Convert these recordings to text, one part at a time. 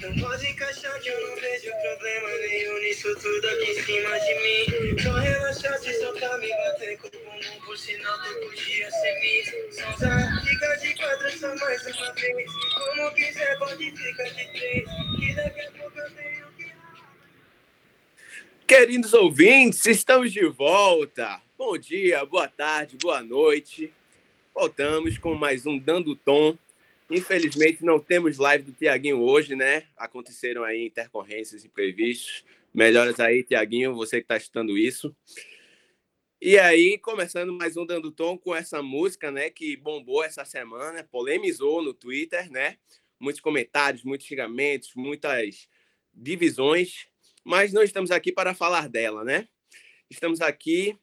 Não pode encaixar que eu não vejo problema nenhum nisso tudo aqui em cima de mim. Só relaxar se só pra me bater com o bumbum, por sinal tu podia ser mim. Sonsa, fica de quatro só mais uma vez. Como quiser, pode ficar de três. Que daqui a pouco eu tenho que. Queridos ouvintes, estamos de volta. Bom dia, boa tarde, boa noite. Voltamos com mais um Dando Tom. Infelizmente não temos live do Tiaguinho hoje, né? Aconteceram aí intercorrências imprevistos. Melhoras aí, Tiaguinho, você que está escutando isso. E aí, começando mais um Dando Tom com essa música, né? Que bombou essa semana, polemizou no Twitter, né? Muitos comentários, muitos xingamentos, muitas divisões. Mas não estamos aqui para falar dela, né? Estamos aqui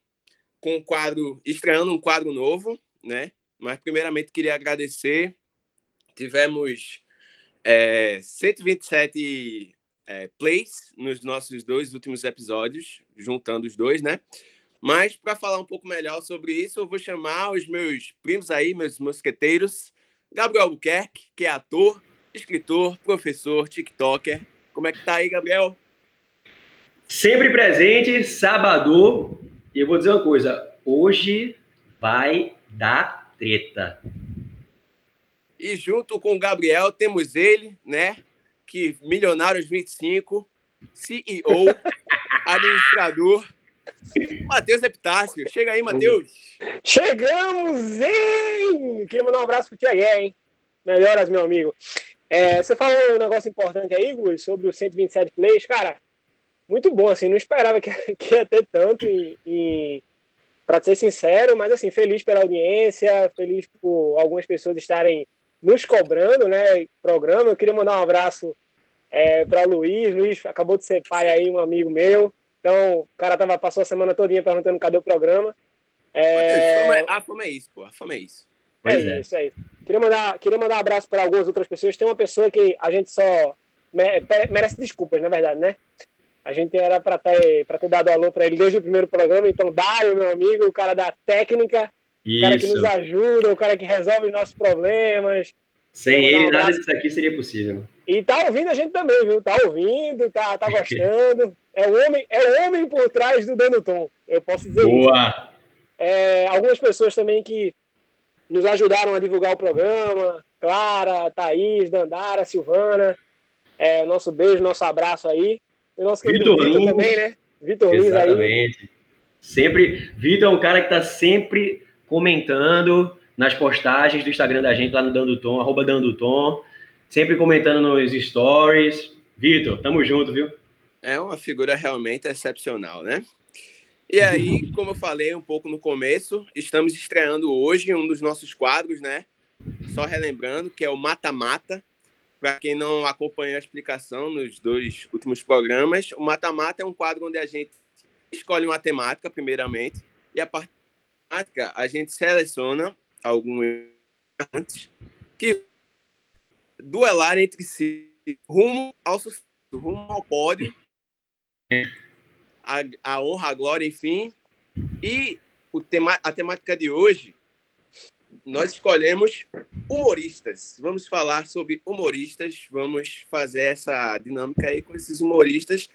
com um quadro, estreando um quadro novo, né? Mas primeiramente queria agradecer tivemos é, 127 é, plays nos nossos dois últimos episódios, juntando os dois, né? Mas para falar um pouco melhor sobre isso, eu vou chamar os meus primos aí, meus mosqueteiros, Gabriel Albuquerque, que é ator, escritor, professor, TikToker. Como é que tá aí, Gabriel? Sempre presente, sábado. E eu vou dizer uma coisa: hoje vai dar treta. E junto com o Gabriel temos ele, né? Que Milionários 25, CEO, administrador, Matheus Epitácio. Chega aí, Matheus. Chegamos, hein? Queria mandar um abraço pro Tiagué, hein? Melhoras, meu amigo. É, você falou um negócio importante aí, Gus, sobre os 127 plays. Cara, muito bom, assim, não esperava que, que ia ter tanto e, e para ser sincero, mas assim, feliz pela audiência, feliz por algumas pessoas estarem nos cobrando, né? Programa. Eu queria mandar um abraço é, para o Luiz. Luiz acabou de ser pai aí, um amigo meu. Então, o cara tava, passou a semana todinha perguntando cadê o programa. É... A fama é isso, pô. A fama é isso. É, é isso, é isso. Queria mandar, queria mandar um abraço para algumas outras pessoas. Tem uma pessoa que a gente só merece desculpas, na verdade, né? A gente era para ter, ter dado alô para ele desde o primeiro programa. Então, Dário, meu amigo, o cara da técnica, isso. O cara que nos ajuda, o cara que resolve nossos problemas. Sem ele, nada disso aqui seria possível. E tá ouvindo a gente também, viu? Tá ouvindo, tá, tá gostando. É o, homem, é o homem por trás do Dando Tom, eu posso dizer Boa. isso. É, algumas pessoas também que nos ajudaram a divulgar o programa. Clara, Thaís, Dandara, Silvana. É, nosso beijo, nosso abraço aí. E nosso Vitor Vitor também, né? Vitor Lins aí. Exatamente. Sempre. Vitor é um cara que tá sempre comentando nas postagens do Instagram da gente lá no Dando Tom, arroba Dando Tom, sempre comentando nos stories. Vitor, tamo junto, viu? É uma figura realmente excepcional, né? E aí, como eu falei um pouco no começo, estamos estreando hoje um dos nossos quadros, né? Só relembrando que é o Mata Mata. Para quem não acompanhou a explicação nos dois últimos programas, o Mata Mata é um quadro onde a gente escolhe uma temática, primeiramente, e a partir a gente seleciona alguns que duelar entre si rumo ao sucesso, rumo ao pódio, a, a honra, a glória, enfim. E o tema, a temática de hoje, nós escolhemos humoristas. Vamos falar sobre humoristas, vamos fazer essa dinâmica aí com esses humoristas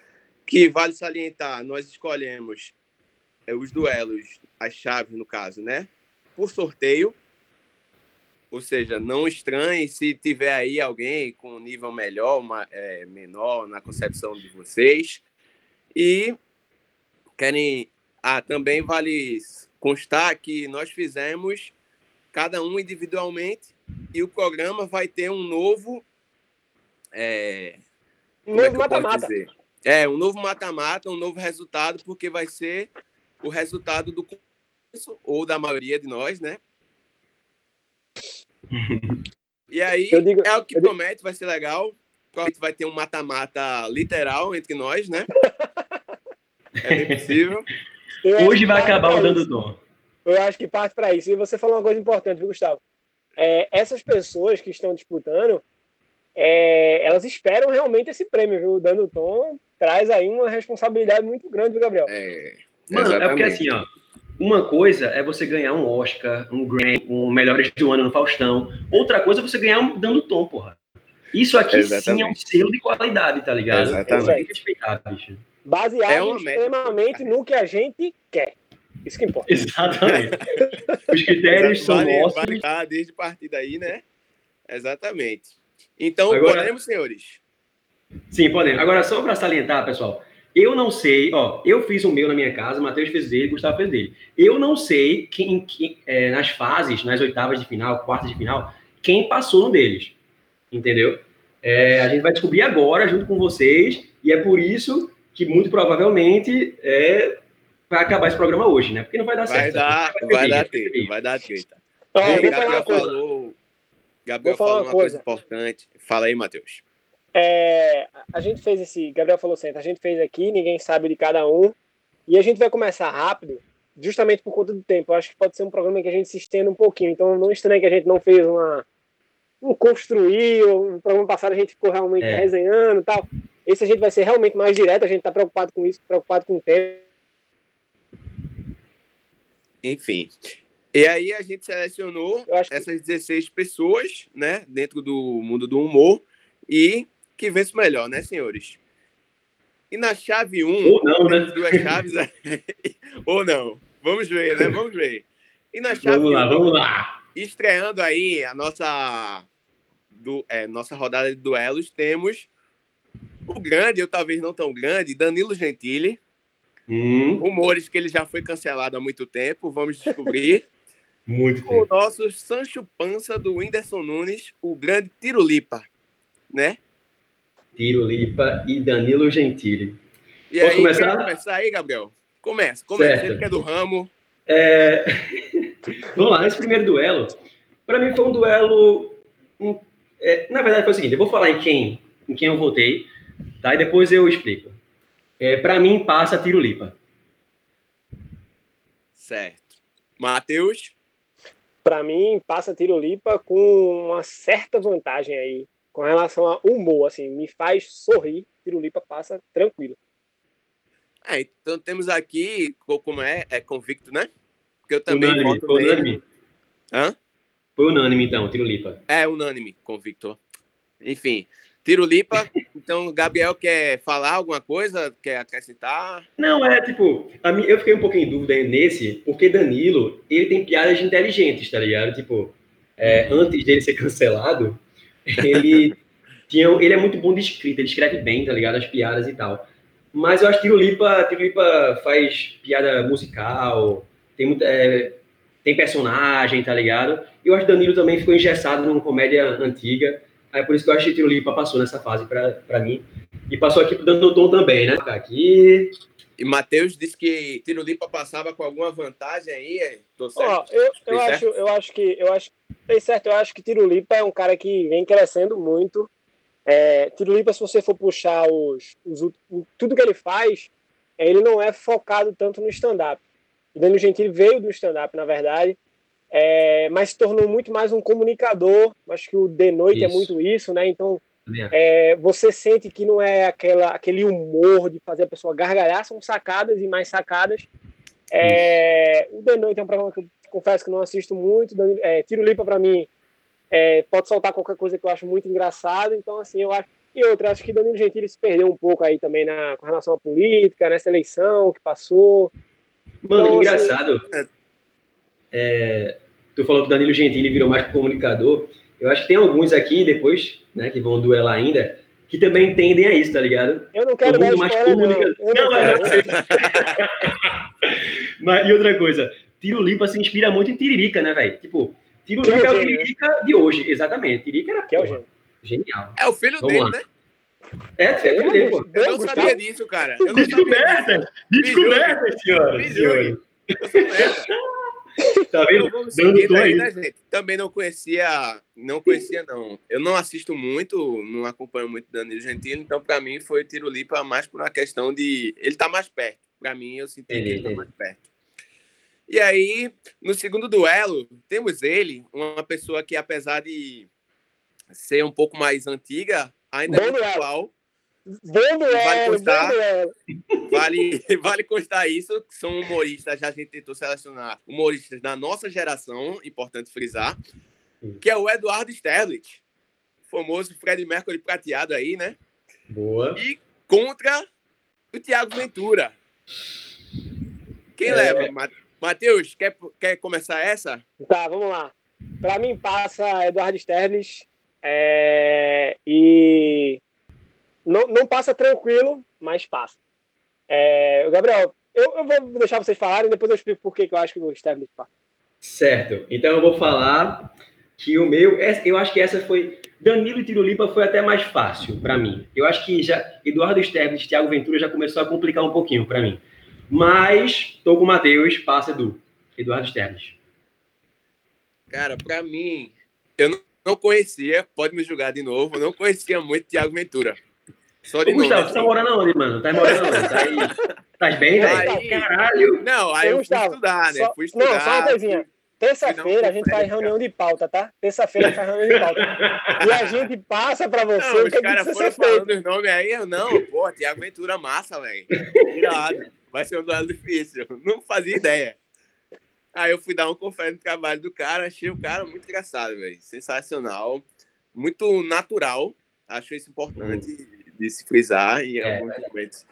que vale salientar, nós escolhemos é, os duelos, as chaves no caso, né? Por sorteio. Ou seja, não estranhe se tiver aí alguém com um nível melhor, uma, é, menor na concepção de vocês. E querem. Ah, também vale constar que nós fizemos cada um individualmente e o programa vai ter um novo. É, um novo mata-mata. É, um novo mata-mata, um novo resultado, porque vai ser o resultado do curso, ou da maioria de nós, né? E aí, digo, é o que promete, digo... vai ser legal. Provavelmente vai ter um mata-mata literal entre nós, né? É bem possível. Hoje vai acabar o dando tom. Eu acho que parte para isso. E você falou uma coisa importante, viu, Gustavo? É, essas pessoas que estão disputando, é, elas esperam realmente esse prêmio, viu? O Dando Tom traz aí uma responsabilidade muito grande, viu, Gabriel? É. Mano, Exatamente. é porque assim, ó, uma coisa é você ganhar um Oscar, um Grammy, um Melhores do Ano no Faustão. Outra coisa é você ganhar um dando tom, porra. Isso aqui Exatamente. sim é um selo de qualidade, tá ligado? Exatamente. É respeitar, bicho. Baseado é extremamente no que a gente quer. Isso que importa. Exatamente. Os critérios são vale, nossos. Vale desde partida aí, né? Exatamente. Então, Agora, podemos, senhores? Sim, podemos. Agora, só para salientar, pessoal, eu não sei, ó, eu fiz o meu na minha casa, o Matheus fez dele, Gustavo fez dele. Eu não sei quem, quem é, nas fases, nas oitavas de final, quartas de final, quem passou no deles. Entendeu? É, a gente vai descobrir agora, junto com vocês, e é por isso que muito provavelmente é, vai acabar esse programa hoje, né? Porque não vai dar vai certo. Dar, vai, vai dar treta, vai dar treta. Ah, Gabriel falou, Gabriel falou uma, uma coisa. coisa importante. Fala aí, Matheus. É, a gente fez esse, Gabriel falou certo, a gente fez aqui, ninguém sabe de cada um, e a gente vai começar rápido, justamente por conta do tempo. Eu acho que pode ser um programa que a gente se estenda um pouquinho, então não estranhe que a gente não fez uma um construir, no programa passado a gente ficou realmente é. resenhando e tal. Esse a gente vai ser realmente mais direto, a gente está preocupado com isso, preocupado com o tempo. Enfim. E aí a gente selecionou essas 16 pessoas, né, dentro do mundo do humor, e que vence melhor, né, senhores? E na chave 1, ou não, né? duas chaves, ou não. Vamos ver, né? Vamos ver. E na chave vamos lá, 1, vamos lá. Estreando aí a nossa, do, é, nossa rodada de duelos, temos o grande, ou talvez não tão grande, Danilo Gentili. Hum. Rumores que ele já foi cancelado há muito tempo, vamos descobrir. muito tempo. O nosso Sancho Pança do Whindersson Nunes, o grande Tirulipa, né? Tiro Lipa e Danilo Gentili. E Posso aí, começar? começar aí, Gabriel? Começa, começa. Certo. Ele que é do ramo. É... Vamos lá, nesse primeiro duelo, para mim foi um duelo. É, na verdade, foi o seguinte: eu vou falar em quem, em quem eu votei, tá? E depois eu explico. É, para mim, passa Tiro Lipa. Certo. Matheus? Para mim, passa Tiro Lipa com uma certa vantagem aí com relação a humor, assim, me faz sorrir, Tirulipa passa tranquilo. É, então temos aqui, como é, é convicto, né? Porque eu também unânime, voto nele. unânime. Hã? Foi unânime, então, Tirulipa. É, unânime, convicto. Enfim, Tirulipa, então Gabriel quer falar alguma coisa? Quer acrescentar? Não, é tipo, a mim, eu fiquei um pouquinho em dúvida nesse, porque Danilo, ele tem piadas inteligentes, tá ligado? Tipo, é, antes dele ser cancelado, ele tinha, ele é muito bom de escrita, ele escreve bem, tá ligado? As piadas e tal. Mas eu acho que Tirulipa, Tirulipa faz piada musical, tem, muita, é, tem personagem, tá ligado? E eu acho que Danilo também ficou engessado numa comédia antiga. Aí é por isso que eu acho que Tirulipa passou nessa fase pra, mim. E passou aqui pro Dando Tom também, né? Aqui. E Matheus disse que Tirulipa passava com alguma vantagem aí. Tô certo? Oh, eu, eu, acho, eu acho que eu acho tem certo, eu acho que Tirulipa é um cara que vem crescendo muito. É, Tirulipa, se você for puxar os, os, tudo que ele faz, é, ele não é focado tanto no stand-up. O Danilo Gentili veio do stand-up, na verdade, é, mas se tornou muito mais um comunicador. Acho que o De Noite é isso. é muito isso, né? Então, é, você sente que não é aquela, aquele humor de fazer a pessoa gargalhar, são sacadas e mais sacadas. É, o The Noite é um programa que eu confesso que não assisto muito. É, Tiro Lipa, para mim, é, pode soltar qualquer coisa que eu acho muito engraçado. Então, assim, eu acho. E outra, acho que Danilo Gentili se perdeu um pouco aí também na, com relação à política, nessa eleição que passou. Mano, então, engraçado. Assim, é, tu falou que Danilo Gentili virou mais comunicador. Eu acho que tem alguns aqui depois, né, que vão duelar ainda, que também entendem a isso, tá ligado? Eu não quero dar mais comunica... não. não, não Mas, e outra coisa, Tiro Limpa se inspira muito em Tiririca, né, velho? Tipo, Tiro Limpa é o Tiririca de hoje, exatamente. Tiririca era que é o genial. É o filho Vamos dele, lá. né? É, é filho dele, pô. Eu não sabia disso, cara. Eu não descoberta! Descoberta, senhora! senhora. Tá vendo? Dando aí, né, gente? Também não conhecia, não conhecia, não. Eu não assisto muito, não acompanho muito Danilo Gentili, então para mim foi Tiro Lipa mais por uma questão de. Ele tá mais perto. Para mim, eu senti ele, que ele tá mais perto. E aí, no segundo duelo, temos ele, uma pessoa que, apesar de ser um pouco mais antiga, ainda é muito atual. Duelo, vale constar. Vale, vale constar isso, que são humoristas, já a gente tentou selecionar humoristas da nossa geração, importante frisar, que é o Eduardo Sterlich, famoso Fred Mercury prateado aí, né? Boa. E contra o Thiago Ventura. Quem É. leva? Matheus, quer, quer começar essa? Tá, vamos lá. Pra mim passa Eduardo Sternes é, e não, não passa tranquilo, mas passa. É, Gabriel, eu, eu vou deixar vocês falarem, depois eu explico por que eu acho que o Sternes passa. Certo. Então eu vou falar que o meu, eu acho que essa foi Danilo e Tirulipa foi até mais fácil para mim. Eu acho que já Eduardo Esteves, Thiago Ventura já começou a complicar um pouquinho para mim. Mas tô com o Matheus, passa Edu. Eduardo Esteves. Cara, pra mim, eu não, não conhecia, pode me julgar de novo, eu não conhecia muito Thiago Ventura. Só de Ô, Gustavo, você tá morando onde, mano? Tá morando onde? Tá aí? Tá bem, velho? Aí- Caralho! Não, aí eu fui Gustavo, estudar, né? Só- Fui estudar. não, só uma coisinha. Terça-feira a gente faz reunião de pauta, tá? Terça-feira a gente faz reunião de pauta. E a gente passa pra você Não, o os que, é que caras precisa foram ser feito. falando os nomes aí, eu não, pô, Thiago Ventura massa, velho. Vai ser um duelo difícil. Não fazia ideia. Aí eu fui dar um confere no trabalho do cara, achei o cara muito engraçado, velho. Sensacional. Muito natural. Acho isso importante de se frisar em É, alguns momentos.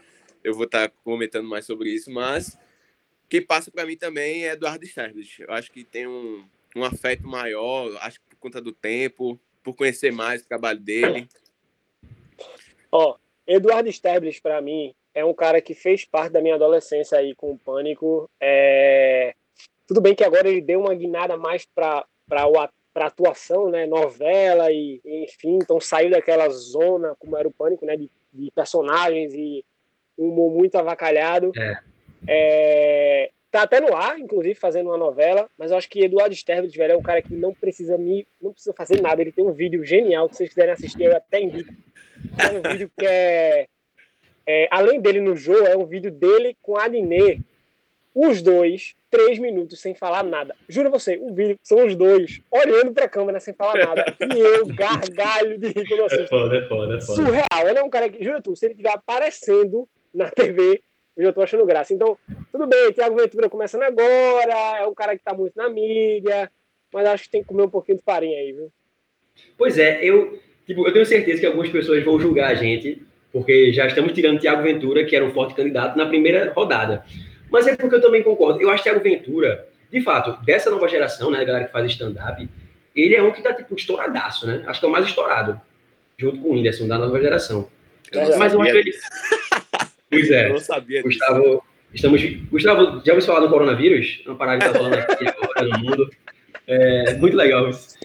Eu vou estar comentando mais sobre isso, mas quem passa para mim também é Eduardo Sterblitz. Eu acho que tem um, um afeto maior, acho que por conta do tempo, por conhecer mais o trabalho dele. Ó, Eduardo Sterbles, pra mim, é um cara que fez parte da minha adolescência aí com o Pânico. É... Tudo bem que agora ele deu uma guinada mais pra, pra, o a- pra atuação, né? Novela e, e, enfim, então saiu daquela zona, como era o Pânico, né? De, de personagens e um humor muito avacalhado. É. É, Tá até no ar, inclusive, fazendo uma novela, mas eu acho que Eduardo Sterbles, velho, é um cara que não precisa me, não precisa fazer nada. Ele tem um vídeo genial que vocês quiserem assistir, eu até indico. É um vídeo que é, é, além dele no jogo, é um vídeo dele com a Aline, os dois, três minutos sem falar nada. Juro você, o vídeo são os dois olhando pra câmera sem falar nada. E eu gargalho de rir quando eu assisto. foda, é foda, é Surreal. Ele é um cara que, juro tu, se ele estiver aparecendo na TV, eu já tô achando graça. Então, tudo bem, Thiago Ventura começando agora, é um cara que tá muito na mídia, mas acho que tem que comer um pouquinho de farinha aí, viu? Pois é, eu, tipo, eu tenho certeza que algumas pessoas vão julgar a gente, porque já estamos tirando Thiago Ventura, que era um forte candidato, na primeira rodada. Mas é porque eu também concordo. Eu acho que Thiago Ventura, de fato, dessa nova geração, né, da galera que faz stand-up, ele é um que tá, tipo, estouradaço, né? Acho que é o mais estourado, junto com o Whindersson, da nova geração. Eu Mas eu acho ele... Pois é. eu não sabia disso. Gustavo, estamos. Gustavo, já ouviu falar do coronavírus? É uma parada que tá falando aqui agora no mundo. É muito legal isso.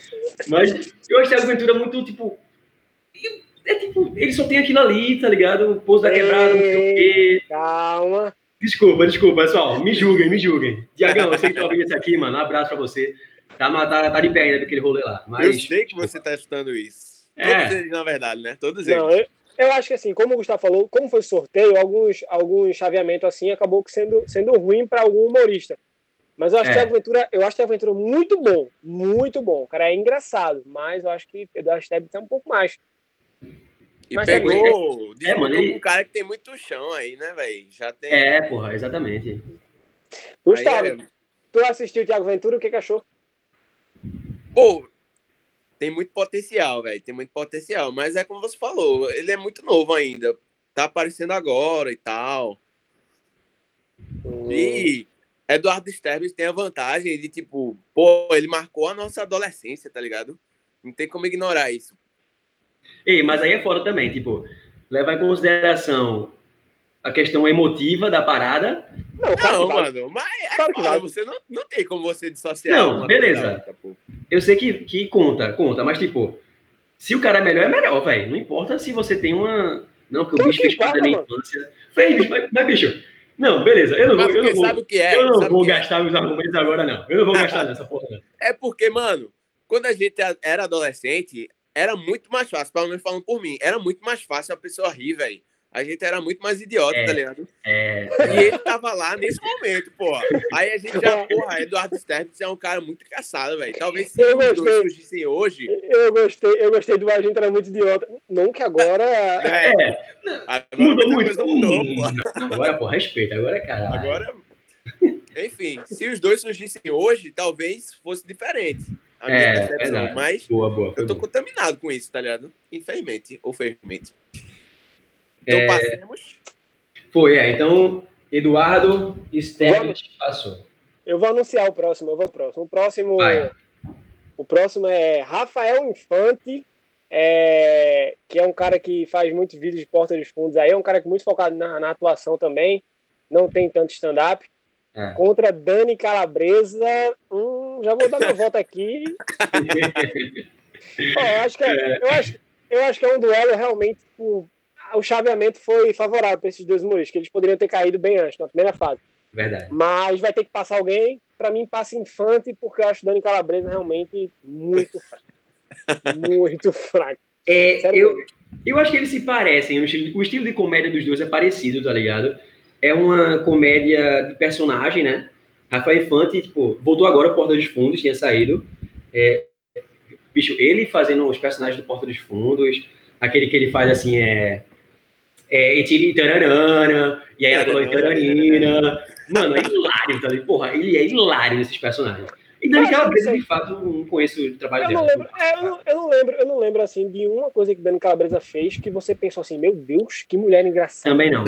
Mas eu acho que a Aventura é muito, tipo. É tipo, ele só tem aquilo ali, tá ligado? O pouso da quebrada, não sei o quê. Calma. Desculpa, desculpa, pessoal. Me julguem, me julguem. Diagão, eu sei que tá ouvindo isso aqui, mano. Um abraço pra você. Tá, tá, tá de pé ainda daquele rolê lá. Eu Mas. sei que você está estudando isso. É. Todos eles, na verdade, né? Todos eles. Não, eu, eu acho que assim, como o Gustavo falou, como foi sorteio, alguns, alguns chaveamentos assim acabou sendo, sendo ruim para algum humorista. Mas eu acho É. que a aventura, eu acho que a aventura muito bom, muito bom. O cara é engraçado, mas eu acho que Eduardo Sterling tem um pouco mais. E Mas pegou, É, mano, um cara que tem muito chão aí, né, velho? Já tem. É, porra, exatamente. Gustavo, Aí é- tu assistiu o Thiago Ventura, o que, que achou? Pô, tem muito potencial, velho. Tem muito potencial. Mas é como você falou, ele é muito novo ainda. Tá aparecendo agora e tal. E Eduardo Sterbes tem a vantagem de, tipo, pô, ele marcou a nossa adolescência, tá ligado? Não tem como ignorar isso. Ei, mas aí é fora também, tipo, levar em consideração a questão emotiva da parada. Não, claro Não, mano, mas é Claro que claro, você não, não tem como você dissociar. Não, beleza. outra, pô. Eu sei que, que conta, conta, mas tipo, se o cara é melhor, é melhor, velho. Não importa se você tem uma. Não, que o bicho fez parte da minha infância. Fez, bicho, mas, mas, bicho. Não, beleza, eu não Mas vou. Eu não vou, sabe o que é? eu não Sabe vou é? gastar meus argumentos agora, não. Eu não vou gastar nessa porra, não. É porque, mano, quando a gente era adolescente, era muito mais fácil, pelo menos falando por mim, era muito mais fácil a pessoa rir, velho. a gente era muito mais idiota, É. tá ligado? É, E ele tava lá nesse momento, porra. Aí a gente já, porra, Eduardo Sterblitz é um cara muito engraçado, velho. Talvez se Eu os dois gostei. surgissem hoje, Eu gostei, eu gostei do A gente era muito idiota. Não que agora. é, é, agora mudou muito. mudou. Não, agora, pô, respeita, agora é caralho. Agora, enfim, se os dois surgissem hoje, talvez fosse diferente. A minha É, percepção. verdade. Mas Boa, boa. eu tô bom. contaminado com isso, tá ligado? Infelizmente, ou felizmente. Então É, passemos. Foi, é. Então, Eduardo Sterling passou. Eu vou anunciar o próximo, eu vou próximo. O próximo, Vai. o próximo é Rafael Infante, é, que é um cara que faz muitos vídeos de porta dos fundos aí, é um cara que é muito focado na, na atuação também, não tem tanto stand-up. É. Contra Dani Calabresa, hum, já vou dar meu voto aqui. Acho que é, eu, acho, eu acho que é um duelo realmente. tipo, o chaveamento foi favorável para esses dois humoristas, que eles poderiam ter caído bem antes, na primeira fase. Verdade. Mas vai ter que passar alguém. Para mim, passa Infante, porque eu acho Dani Calabresa realmente muito fraco. muito fraco. É, Sério eu, mesmo. eu acho que eles se parecem. O estilo, o estilo de comédia dos dois é parecido, tá ligado? É uma comédia de personagem, né? Rafael Infante, tipo, voltou agora Porta dos Fundos, tinha saído. É, bicho, ele fazendo os personagens do Porta dos Fundos, aquele que ele faz assim é. É, Tararana, e aí a Chloe Taranina. Mano, é hilário, tá ligado? Porra, ele é hilário nesses personagens. E Dani Calabresa, não de fato, não conheço o trabalho Eu não, dela. lembro, é, eu, não, eu não lembro, eu não lembro assim de uma coisa que Dani Calabresa fez que você pensou assim, meu Deus, que mulher engraçada. Também não.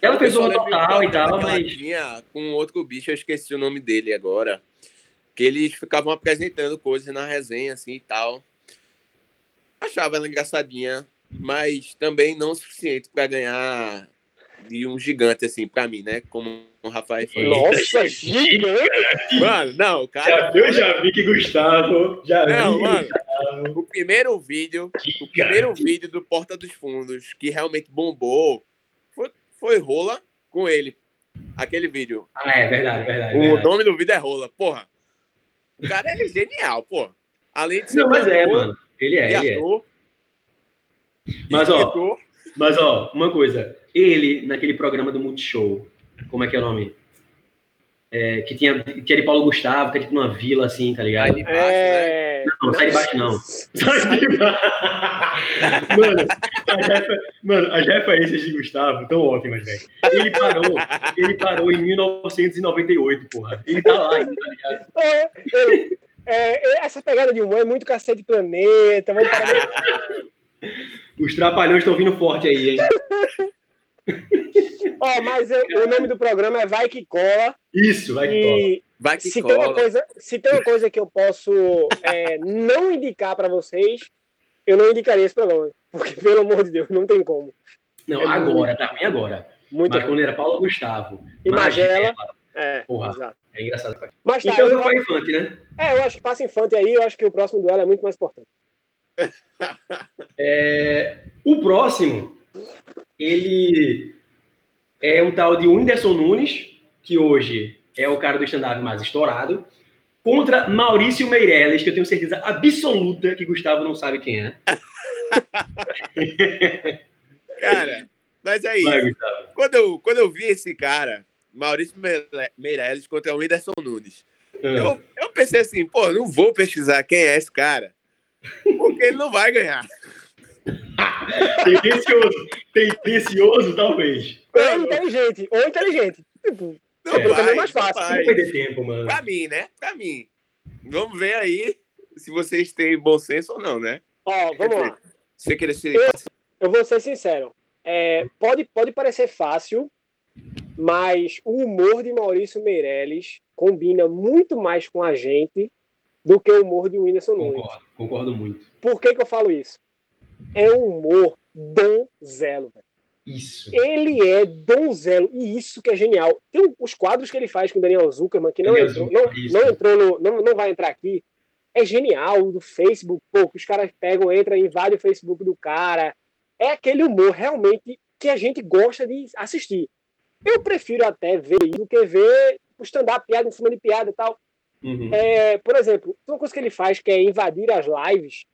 Ela fez total e tal, mas. tinha com outro bicho, eu esqueci o nome dele agora. Que eles ficavam apresentando coisas na resenha, assim e tal. Achava ela engraçadinha, mas também não o suficiente para ganhar de um gigante, assim, pra mim, né? Como o Rafael foi. Nossa, gigante! Mano, não, cara. eu já vi que Gustavo. Já Não, vi. mano. O primeiro vídeo, o primeiro vídeo do Porta dos Fundos que realmente bombou foi, Rola com ele. Aquele vídeo. Ah, é verdade, verdade. O verdade. nome do vídeo é Rola. Porra. O cara é genial, pô. Além de ser Não, mas é, mano. Ele é, ele é. ator. Mas, ó. Mas, ó, uma coisa. Ele, naquele programa do Multishow, como é que é o nome? É, que tinha que era de Paulo Gustavo, que é tipo numa vila assim, tá ligado? Sai de baixo, né? É... Não, sai de baixo não. Sai de baixo. mano, as refer- mano, as referências de Gustavo tão ótimas, velho. Ele parou, ele parou em 1998, porra. Ele tá lá ainda, tá ligado? É, é, é, essa pegada de humor é muito cacete planeta. Vamos parar... Os trapalhões estão vindo forte aí, hein? Ó, mas eu- o nome do programa é Vai Que Cola. Isso, vai que. E Vai que se tem, uma cola. coisa, se tem uma coisa que eu posso é, não indicar pra vocês, eu não indicaria esse programa. Porque, pelo amor de Deus, não tem como. Não, É agora, pra mim agora. Muito Mas quando era Paulo Gustavo. E Magela. Magela, É, Porra. exato. É engraçado. Mas tá, Então eu, não foi infante, né? é, eu acho que passa infante aí, eu acho que o próximo duelo é muito mais importante. É, o próximo, ele é um tal de Whindersson Nunes, que hoje é o cara do stand-up mais estourado, contra Maurício Meirelles, que eu tenho certeza absoluta que Gustavo não sabe quem é. Cara, mas aí, Vai, Gustavo. quando eu, quando eu vi esse cara, Maurício Meire- Meirelles contra o Whindersson Nunes, Ah, eu, eu pensei assim, pô, não vou pesquisar quem é esse cara, porque ele não vai ganhar. Tendencioso. Tendencioso, talvez. Ou inteligente, ou inteligente. Tipo, Não É, pelo vai, mais não fácil. Não vai. perder tempo, mano. Pra mim, né? Pra mim. Vamos ver aí se vocês têm bom senso ou não, né? ó, vamos lá. Você querer ser. Eu- Eu vou ser sincero. É, pode, pode parecer fácil, mas o humor de Maurício Meirelles combina muito mais com a gente do que o humor de Whindersson Nunes. Concordo, concordo muito. Por que, que eu falo isso? É um humor donzelo. velho. Isso. Ele é donzelo, e isso que é genial. Tem os quadros que ele faz com o Daniel Zuckerman, que não Daniel entrou, não, não entrou no, não, não vai entrar aqui. É genial, do Facebook, pô, que os caras pegam, entram, invadem o Facebook do cara. É aquele humor realmente que a gente gosta de assistir. Eu prefiro até ver isso do que ver o stand-up, piada em cima de piada e tal. Uhum. É, por exemplo, uma coisa que ele faz que é invadir as lives.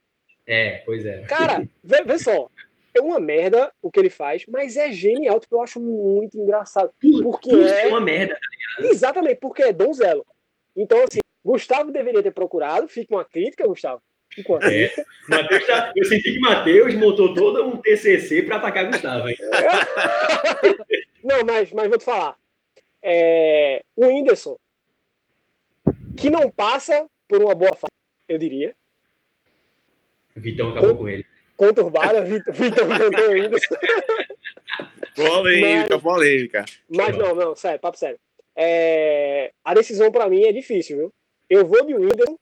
É, pois é. Cara, vê, vê só. é uma merda o que ele faz, mas é genial, tipo, eu acho muito engraçado. Porque Tudo é uma merda, tá ligado? Exatamente, porque é donzelo. Então, assim, Gustavo deveria ter procurado, fica uma crítica, Gustavo. Fica uma É. crítica. Mateus tá- eu senti que Matheus montou todo um TCC pra atacar Gustavo, hein? Não, mas, mas vou te falar. É, o Whindersson, que não passa por uma boa fase, eu diria. Vitão acabou com ele. Conturbada, Vitor Vitor cantou o Whindersson. Polêmica, polêmica. Mas não, não, sério, papo sério. É, a decisão pra mim é difícil, viu? Eu vou de Whindersson,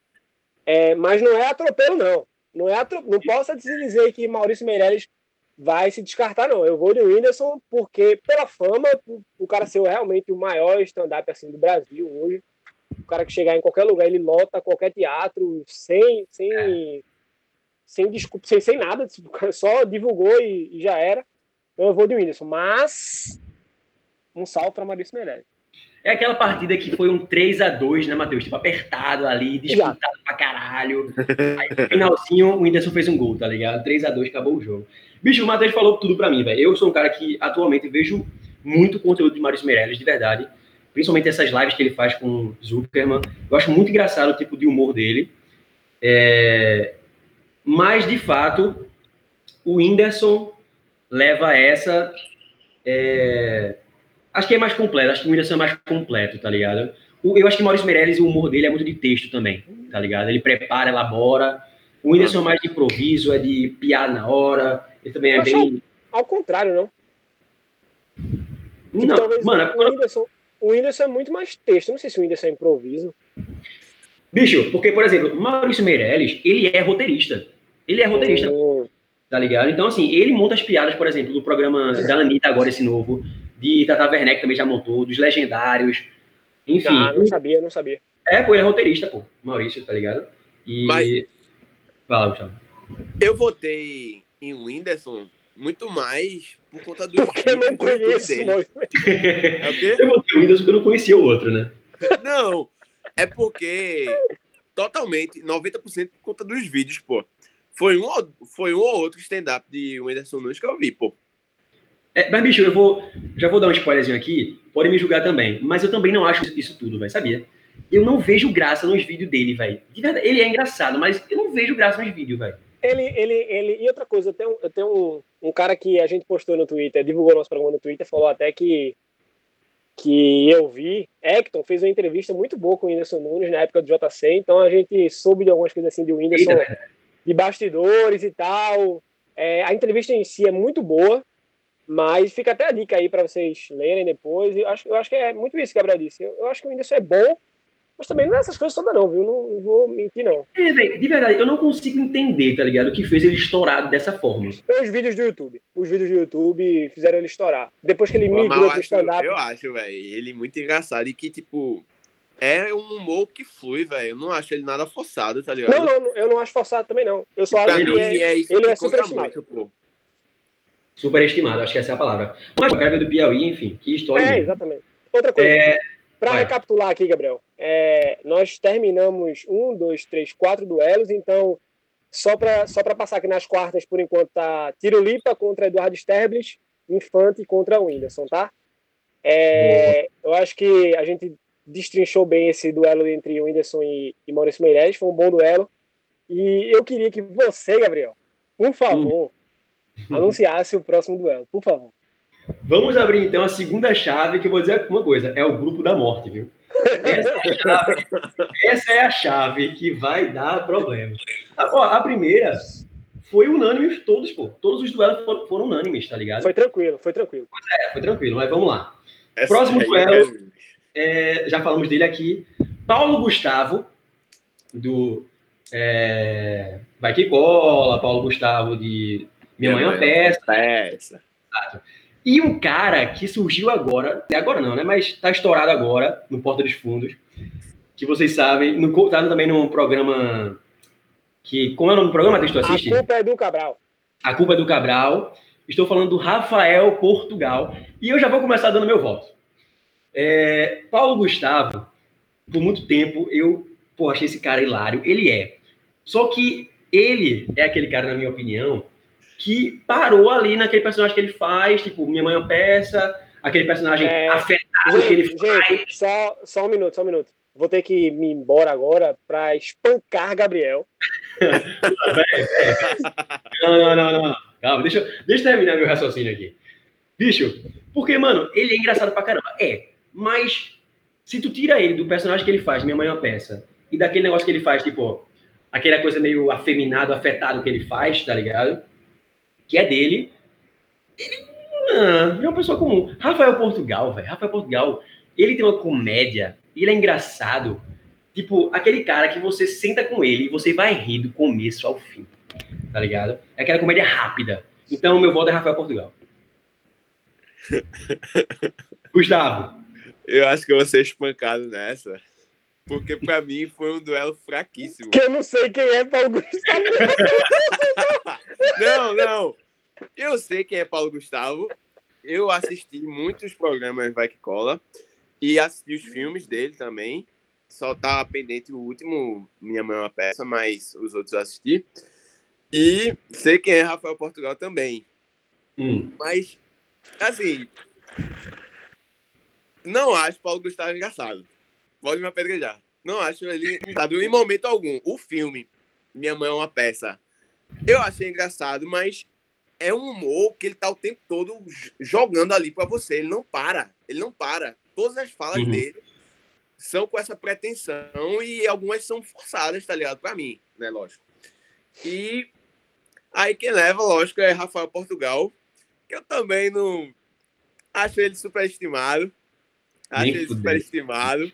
é, mas não é atropelo, não. Não, é atro... não posso dizer que Maurício Meirelles vai se descartar, não. Eu vou de Whindersson porque, pela fama, o- cara ser realmente o maior stand-up assim, do Brasil hoje. O cara que chegar em qualquer lugar, ele lota qualquer teatro sem, sem, sem desculpa, sem, sem nada. tipo, só divulgou e, e já era. Então eu vou de Whindersson. Mas um salve para Maurício Meirelles. É aquela partida que foi um 3 a 2 né, Matheus? Tipo, apertado ali, disputado pra caralho. Aí no finalzinho, o Whindersson fez um gol, tá ligado? 3 a 2 acabou o jogo. Bicho, o Matheus falou tudo pra mim, velho. Eu sou um cara que atualmente vejo muito conteúdo de Maurício Meirelles, de verdade. Principalmente essas lives que ele faz com o Zuckerman. Eu acho muito engraçado o tipo de humor dele. É... Mas, de fato, o Whindersson leva essa. é, Acho que é mais completo, acho que o Whindersson é mais completo, tá ligado? Eu acho que o Maurício Meirelles, o humor dele é muito de texto também, tá ligado? Ele prepara, elabora. O Whindersson é mais de improviso, é de piada na hora. Ele também é Eu acho bem. Ao contrário, não. Tipo, Não, mano, o, Whindersson, o Whindersson é muito mais texto. Não sei se o Whindersson é improviso. Bicho, porque, por exemplo, o Maurício Meirelles, ele é roteirista. Ele é roteirista, tá ligado? Então, assim, ele monta as piadas, por exemplo, do programa da Anitta, agora esse novo, de Tata Werneck também já montou, dos legendários. Enfim, ah, não sabia, não sabia. é, pô, ele é roteirista, pô, Maurício, tá ligado? E. Mas- Fala, Gustavo. Eu votei em Whindersson muito mais por conta do Porque eu não conheço dele. É o quê? Eu votei o Windows porque eu não conhecia o outro, né? Não, é porque totalmente, 90% por conta dos vídeos, pô. Foi um, ou- foi um ou outro stand-up de Whindersson Nunes que eu vi, pô. É, mas, bicho, eu vou. Já vou dar um spoilerzinho aqui, pode me julgar também. Mas eu também não acho isso tudo, velho, sabia? Eu não vejo graça nos vídeos dele, velho. De verdade, ele é engraçado, mas eu não vejo graça nos vídeos, velho. Ele, ele, ele. E outra coisa, eu tenho, eu tenho um, um cara que a gente postou no Twitter, divulgou nosso programa no Twitter, falou até que. Que eu vi, Hector fez uma entrevista muito boa com o Whindersson Nunes na época do JC, então a gente soube de algumas coisas assim de Whindersson, Eita, de bastidores e tal. É, a entrevista em si é muito boa, mas fica até a dica aí para vocês lerem depois. Eu acho, eu acho que é muito isso que Gabriel disse. Eu, eu acho que o Whindersson é bom, mas também não é essas coisas todas, não, viu? Não, não vou mentir, não. É, velho, de verdade, eu não consigo entender, tá ligado? O que fez ele estourar dessa forma. Os vídeos do YouTube. Os vídeos do YouTube fizeram ele estourar. Depois que ele eu migrou pro acho, stand-up. eu acho, velho, ele muito engraçado e que, tipo, é um humor que flui, velho. Eu não acho ele nada forçado, tá ligado? Não, não, eu não acho forçado também, não. Eu só acho que é, é isso ele é superestimado. muito, pô. Superestimado, acho que essa é a palavra. Mas o cara do Piauí, enfim, que história. É, mesmo. exatamente. Outra coisa, É, pra vai. recapitular aqui, Gabriel, é, nós terminamos um, dois, três, quatro duelos, então, só pra, só pra passar aqui nas quartas, por enquanto, tá Tirulipa contra Eduardo Sterblich, Infante contra o Whindersson, tá? É, eu acho que a gente destrinchou bem esse duelo entre o Whindersson e, e Maurício Meirelles, foi um bom duelo. E eu queria que você, Gabriel, por favor, anunciasse o próximo duelo, por favor. Vamos abrir então a segunda chave, que eu vou dizer uma coisa: é o grupo da morte, viu? Essa é a chave, essa é a chave que vai dar problema. A, ó, a primeira foi unânime, todos, pô. Todos os duelos foram, foram unânimes, tá ligado? Foi tranquilo, foi tranquilo. É, foi tranquilo, mas vamos lá. Essa Próximo aí duelo. É, já falamos dele aqui. Paulo Gustavo, do é, Vai Que Cola, Paulo Gustavo de Minha Mãe é uma Peça. é essa. E um cara que surgiu agora, agora não, né? Mas tá estourado agora, no Porta dos Fundos, que vocês sabem, no, tá também num programa que. Como é o nome do programa que tu assiste? A culpa é do Cabral. A culpa é do Cabral. Estou falando do Rafael Portugal. E eu já vou começar dando meu voto. É, Paulo Gustavo, por muito tempo, eu pô, achei esse cara hilário. Ele é. Só que ele é aquele cara, na minha opinião, que parou ali naquele personagem que ele faz, tipo, Minha Mãe é uma Peça, aquele personagem é... afetado gente, que ele faz. Gente, só, só um minuto, só um minuto. Vou ter que me embora agora para espancar Gabriel. não, não, não, não. Calma, deixa, deixa eu terminar meu raciocínio aqui. Bicho, porque, mano, ele é engraçado pra caramba. É, mas se tu tira ele do personagem que ele faz, Minha Mãe é uma Peça, e daquele negócio que ele faz, tipo, aquela coisa meio afeminado, afetado que ele faz, tá ligado? Que é dele. Ele ah, é uma pessoa comum. Rafael Portugal, velho. Rafael Portugal, ele tem uma comédia, ele é engraçado. Tipo, aquele cara que você senta com ele e você vai rir do começo ao fim. Tá ligado? É aquela comédia rápida. Então, meu voto é Rafael Portugal. Gustavo. Eu acho que eu vou ser espancado nessa. Porque pra mim foi um duelo fraquíssimo. Que eu não sei quem é Paulo Gustavo. não, não. Eu sei quem é Paulo Gustavo. Eu assisti muitos programas Vai Que Cola. E assisti os filmes dele também. Só tá pendente o último, Minha Mãe é uma Peça, mas os outros eu assisti. E sei quem é Rafael Portugal também. Hum. Mas, assim, não acho Paulo Gustavo engraçado. Pode me apedrejar. Não acho ele engraçado em momento algum. O filme, Minha Mãe é uma Peça, eu achei engraçado, mas é um humor que ele tá o tempo todo jogando ali para você. Ele não para. Ele não para. Todas as falas uhum. dele são com essa pretensão e algumas são forçadas, tá ligado? Para mim, né? Lógico. E aí quem leva, lógico, é Rafael Portugal, que eu também não acho ele superestimado. Acho ele superestimado.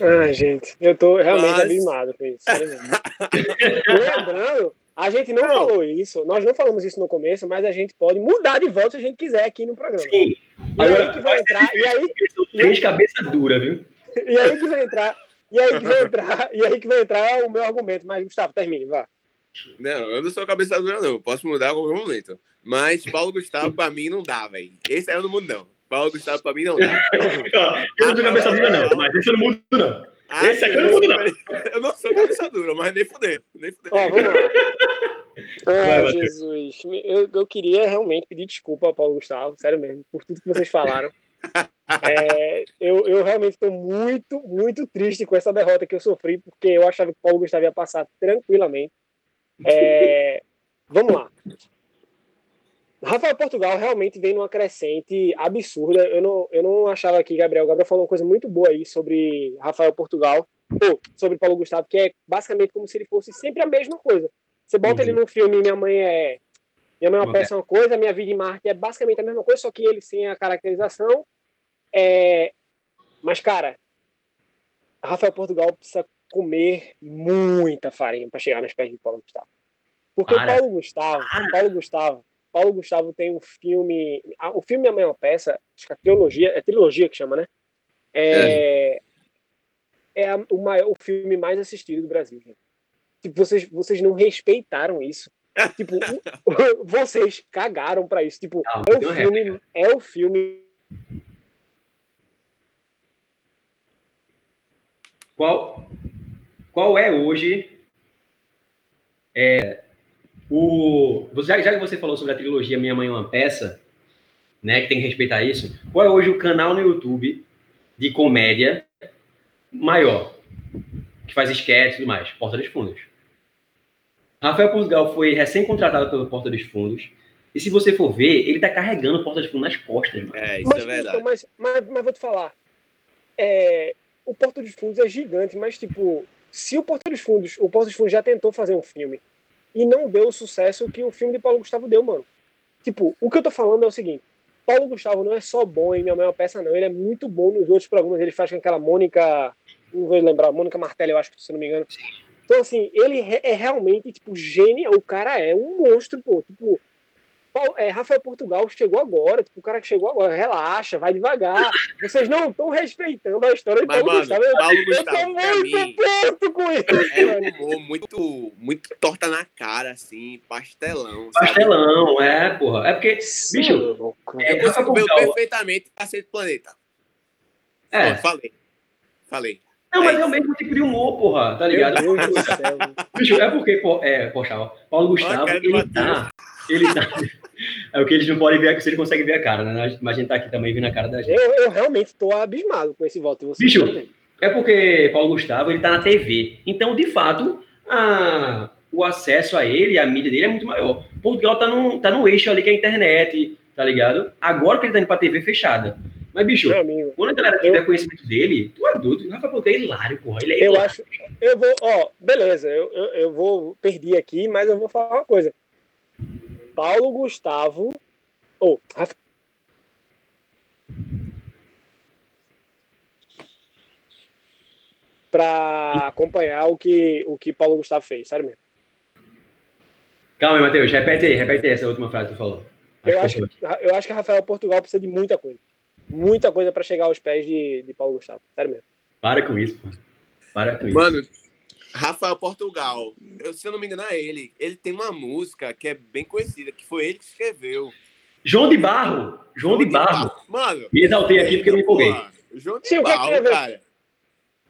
Ah, gente, eu tô realmente Mas... abismado com isso. Lembrando, a gente não, não, falou isso, nós não falamos isso no começo, mas a gente pode mudar de volta se a gente quiser aqui no programa. Sim. E Agora, aí que vai entrar. E aí, três cabeça dura, viu? E aí que vai entrar. E aí que vai entrar, e aí que vai entrar o meu argumento. Mas, Gustavo, termine, vá. Não, eu não sou cabeça dura, não. Posso mudar a qualquer momento. Mas Paulo Gustavo, pra mim, não dá, velho. Esse aí eu não mudo, não. Paulo Gustavo, pra mim, não dá. eu não sou cabeça dura, não. Mas esse eu não mudo, não. Ah, esse aqui eu não mudo, não. Eu não sou cabeça dura, mas nem fudeu. Nem fudeu. Ó, vamos lá. Ah, Jesus. Eu, eu queria realmente pedir desculpa ao Paulo Gustavo, sério mesmo, por tudo que vocês falaram. É, eu, eu realmente estou muito, muito triste com essa derrota que eu sofri, porque eu achava que o Paulo Gustavo ia passar tranquilamente. É, vamos lá. Rafael Portugal realmente vem numa crescente absurda. Eu não, eu não achava que Gabriel. Gabriel falou uma coisa muito boa aí sobre Rafael Portugal, ou sobre Paulo Gustavo, que é basicamente como se ele fosse sempre a mesma coisa. Você bota uhum. ele no filme Minha Mãe é. Minha Mãe é uma peça uma coisa, Minha Vida em Marte é basicamente a mesma coisa, só que ele sem a caracterização. É... Mas, cara, Rafael Portugal precisa comer muita farinha para chegar nos pés de Paulo Gustavo. Porque Para. Paulo Gustavo, Paulo Gustavo, Paulo Gustavo tem um filme, o filme é uma peça, acho que a trilogia, é trilogia que chama, né? É, é. é o, maior, o filme mais assistido do Brasil. Gente. Tipo, vocês, vocês não respeitaram isso. tipo, vocês cagaram para isso. Tipo, não, é, o filme, é o filme. Qual, qual é hoje é, o, já, já que você falou sobre a trilogia Minha Mãe é uma Peça, né, que tem que respeitar isso, qual é hoje o canal no YouTube de comédia maior, que faz esquete e tudo mais? Porta dos Fundos. Rafael Portugal foi recém-contratado pelo Porta dos Fundos. E se você for ver, ele tá carregando Porta dos Fundos nas costas, mano. É, isso é mas, é verdade. Então, mas, mas, mas, vou te falar. É, o Porta dos Fundos é gigante, mas, tipo, se o Porta dos Fundos, o Porta dos Fundos já tentou fazer um filme e não deu o sucesso que o filme de Paulo Gustavo deu, mano. Tipo, o que eu tô falando é o seguinte: Paulo Gustavo não é só bom em Minha Mãe é uma Peça, não. Ele é muito bom nos outros programas. Ele faz com aquela Mônica. Não vou lembrar, Mônica Martelli, eu acho que se não me engano. Então, assim, ele é realmente, tipo, gênio. O cara é um monstro, pô. Tipo, é, Rafael Portugal chegou agora, tipo, o cara que chegou agora, relaxa, vai devagar. Vocês não estão respeitando a história de Paulo Gustavo. Paulo Gustavo, eu tô muito mim, puto com isso. É um humor muito, muito torta na cara, assim, pastelão. Pastelão, sabe? é, porra. É porque, bicho, é, eu consigo ver perfeitamente Cacete Planeta. É. Pô, falei. Falei. Não, mas é o mesmo tipo de humor, porra, tá ligado? Bicho, é porque, pô, é, poxa, Paulo Gustavo, ele tá Ele tá... É o que eles não podem ver, se ele consegue ver a cara, né? Mas a gente tá aqui também vendo a cara da gente. Eu, eu realmente tô abismado com esse voto. Você Bicho, é porque Paulo Gustavo, ele tá na TV. Então, de fato, a... o acesso a ele, a mídia dele é muito maior. Portugal tá no, tá no eixo ali que é a internet, tá ligado? Agora que ele tá indo pra TV fechada. Mas, bicho, quando a galera tiver eu... conhecimento dele, tu é adulto, o Rafa Ponte é hilário, porra. Ele é eu hilário. acho. Eu vou, ó, beleza, eu, eu, eu vou perder aqui, mas eu vou falar uma coisa. Paulo Gustavo. Ou, oh, Rafa. Pra acompanhar o que, o que Paulo Gustavo fez, sério mesmo. Calma aí, Matheus, repete aí, repete aí essa última frase que tu falou. eu acho, eu acho que Rafael Portugal precisa de muita coisa muita coisa para chegar aos pés de, de Paulo Gustavo. Sério mesmo. Para com isso, pô. Para com Mano, isso. Rafael Portugal, eu, se eu não me engano, é ele. Ele tem uma música que é bem conhecida, que foi ele que escreveu. João de Barro. João, João de, Barro. Barro. Mano. Me exaltei aqui porque eu me empolguei. João de Sim, Barro, cara.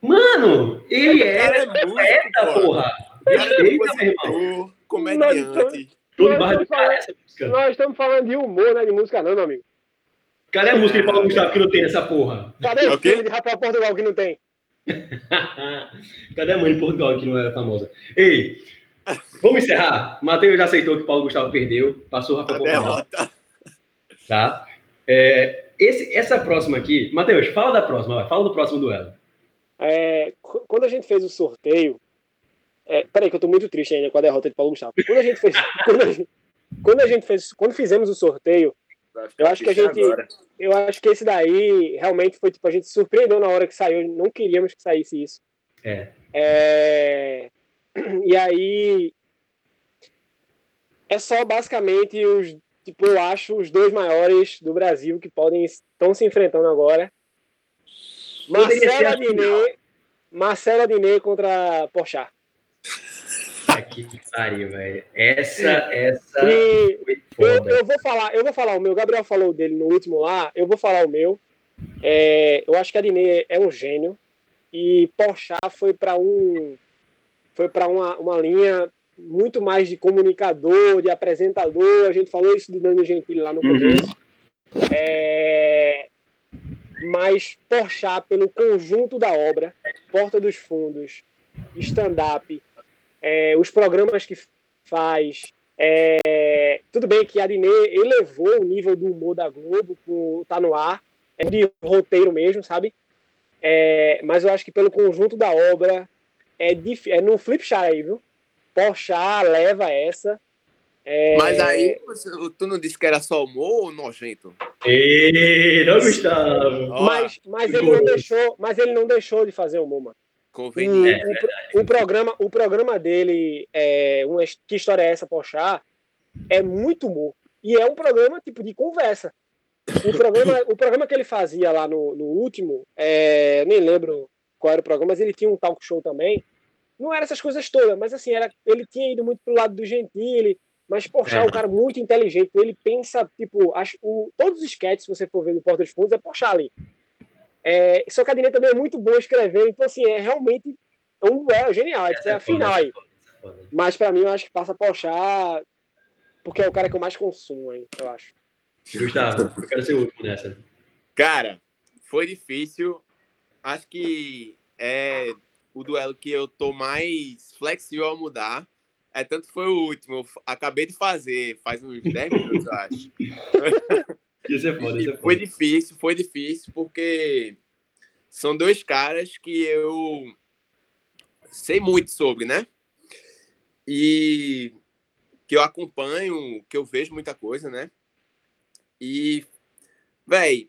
Mano, ele era é poeta, porra. Respeita, meu irmão. Comediante. João de Barro é Nós estamos falando de humor, não é de música, não, meu amigo. Cadê a música de Paulo Gustavo que não tem essa porra? Cadê o filme de Rafael Portugal que não tem? Cadê a mãe de Portugal que não é famosa? Ei, vamos encerrar. Matheus já aceitou que Paulo Gustavo perdeu, passou o Rafael Portugal. Tá? É, esse, essa próxima aqui, Matheus, fala da próxima, vai, fala do próximo duelo. É, quando a gente fez o sorteio, é, peraí que eu tô muito triste ainda com a derrota de Paulo Gustavo. Quando a gente fez, quando a gente, quando a gente fez, quando fizemos o sorteio, eu acho que a gente. Agora. Eu acho que esse daí realmente foi tipo, a gente se surpreendeu na hora que saiu, não queríamos que saísse isso. É. é... E aí. É só basicamente os. Tipo, eu acho os dois maiores do Brasil que podem estão se enfrentando agora. Marcela Diné, Marcela Diné contra Porchat. Que pariu, velho. Essa, essa. E eu, eu, vou falar, eu vou falar o meu. O Gabriel falou dele no último lá, eu vou falar o meu. É, eu acho que a Adnê é um gênio. E Porchat foi para um. Foi para uma, uma linha muito mais de comunicador, de apresentador. A gente falou isso do Dani Gentili lá no uhum. começo. Uhum. É, mas Porchat, pelo conjunto da obra, Porta dos Fundos, stand-up, é, os programas que faz. É, tudo bem que a Adnê elevou o nível do humor da Globo com Tá No Ar, é de roteiro mesmo, sabe? É, mas eu acho que pelo conjunto da obra é, é no flip chart aí, viu? Porchat leva essa. É... Mas aí, tu não disse que era só humor ou nojento? Ei, não Gustavo. Mas, mas, ele não deixou, mas ele não deixou de fazer humor, mano. Conveniente. O, o, o, programa, o programa dele, é, uma, Que História é essa, Pochá, é muito humor. E é um programa tipo de conversa. O programa, o programa que ele fazia lá no, no último, é, nem lembro qual era o programa, mas ele tinha um talk show também. Não era essas coisas todas, mas assim, era, ele tinha ido muito pro lado do Gentili, mas Porchat é um cara muito inteligente. Ele pensa, tipo, as, o, todos os sketches, se você for ver no Porta dos Fundos, é Porchat ali. É, só que a Adnet também é muito boa escrever, então assim, é realmente um duelo genial, é a final aí. Mas para mim eu acho que passa a Pochá, porque é o cara que eu mais consumo aí, eu acho. Gustavo, eu quero ser o último nessa. Cara, foi difícil. Acho que é o duelo que eu tô mais flexível a mudar. É tanto que foi o último. Eu acabei de fazer, faz uns 10 minutos, eu acho. Isso é foda, isso é foda. Foi difícil, foi difícil, porque são dois caras que eu sei muito sobre, né? E que eu acompanho, que eu vejo muita coisa, né? E, véi,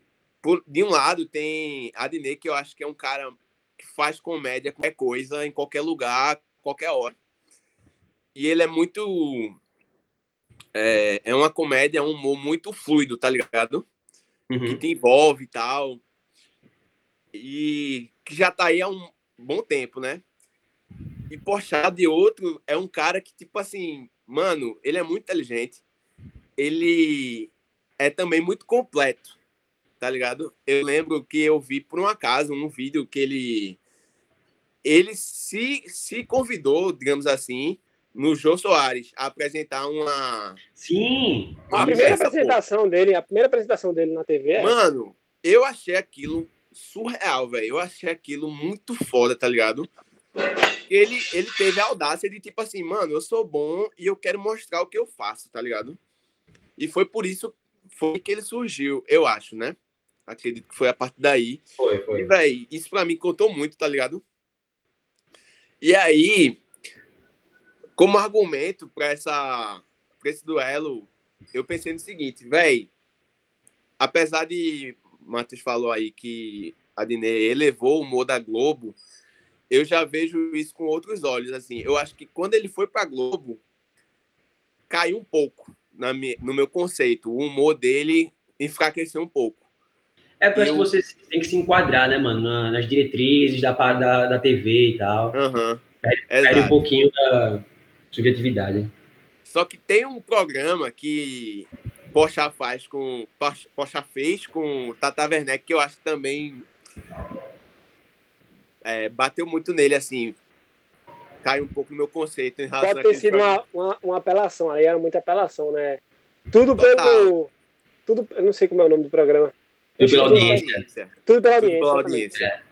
de um lado tem Adnê, que eu acho que é um cara que faz comédia, qualquer coisa, em qualquer lugar, qualquer hora. E ele é muito é, é uma comédia, é um humor muito fluido, tá ligado? Uhum. Que te envolve e tal. E que já tá aí há um bom tempo, né? E Porchat de outro é um cara que, tipo assim, mano, ele é muito inteligente. Ele é também muito completo, tá ligado? Eu lembro que eu vi por um acaso um vídeo que ele ele se, se convidou, digamos assim, no Jô Soares apresentar uma. Sim! A primeira apresentação pô. dele, a primeira apresentação dele na TV. É... Mano, eu achei aquilo surreal, velho. Eu achei aquilo muito foda, tá ligado? Ele, ele teve a audácia de tipo assim, mano, eu sou bom e eu quero mostrar o que eu faço, tá ligado? E foi por isso foi que ele surgiu, eu acho, né? Acredito que foi a partir daí. Foi, foi. E, véi, isso pra mim contou muito, tá ligado? E aí, como argumento para essa pra esse duelo, eu pensei no seguinte, velho, apesar de Matheus falou aí que a Diné elevou o humor da Globo, eu já vejo isso com outros olhos, assim. Eu acho que quando ele foi para Globo, caiu um pouco na minha, no meu conceito. O humor dele enfraqueceu um pouco. É porque eu... você tem que se enquadrar, né, mano, nas diretrizes da, da, da TV e tal. Uhum. Perde, perde um pouquinho da subjetividade. Só que tem um programa que Poxa faz com Poxa fez com Tata Werneck que eu acho que também é, bateu muito nele assim. Cai um pouco no meu conceito em relação Pode ter sido uma, uma, uma, apelação, aí era muita apelação, né? Tudo Total. pelo. Tudo, eu não sei como é o nome do programa. Tudo pela audiência. Tudo pela audiência. Tudo pela audiência.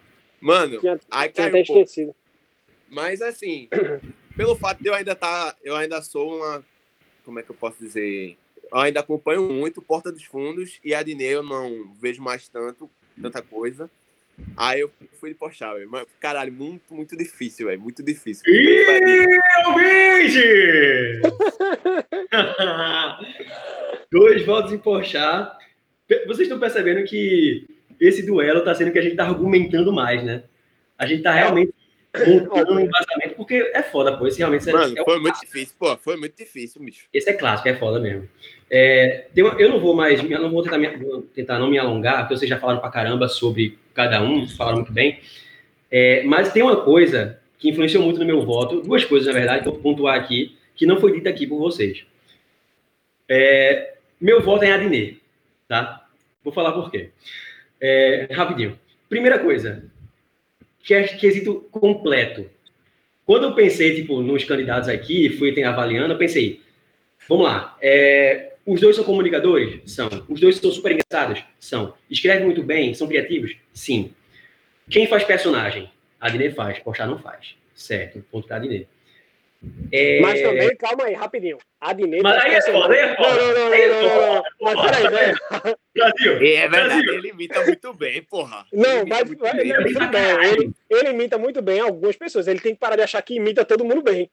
Mano, tinha, aí tinha caiu um esquecido. Mas assim, pelo fato de eu ainda tá, eu ainda sou uma, como é que eu posso dizer? Eu ainda acompanho muito Porta dos Fundos e a Dine eu não vejo mais tanto, tanta coisa. Aí eu fui de Pochá, velho. Mas, caralho, muito, muito difícil, velho. Muito difícil. Ih, Dois votos em Pochá. Vocês estão percebendo que esse duelo está sendo que a gente está argumentando mais, né? A gente está realmente montando um embasamento, porque é foda, pô. Esse realmente Mano, é foi muito difícil, pô. Foi muito difícil, bicho. Esse é clássico, é foda mesmo. É, uma, eu não vou mais, eu não vou tentar, me, vou tentar não me alongar, porque vocês já falaram pra caramba sobre cada um, falaram muito bem. É, mas tem uma coisa que influenciou muito no meu voto, duas coisas, na verdade, que eu vou pontuar aqui, que não foi dita aqui por vocês. É, meu voto é em Adnê, tá? Vou falar por quê. É, rapidinho. Primeira coisa, que é quesito completo. Quando eu pensei, tipo, nos candidatos aqui, fui tem avaliando, eu pensei, vamos lá, é, os dois são comunicadores? São. Os dois são super engraçados? São. Escrevem muito bem? São criativos? Sim. Quem faz personagem? A Adnê faz, Pochá não faz. Certo, ponto da Adnê. É... Mas também, calma aí, rapidinho. A Adnê. Mas aí é foda, aí é foda. Não, não, não, não, não, não. Mas peraí, velho. Brasil. É verdade, Brasil. ele imita muito bem, porra. Não, mas ele, imita bem. Ele, ele imita muito bem algumas pessoas. Ele tem que parar de achar que imita todo mundo bem.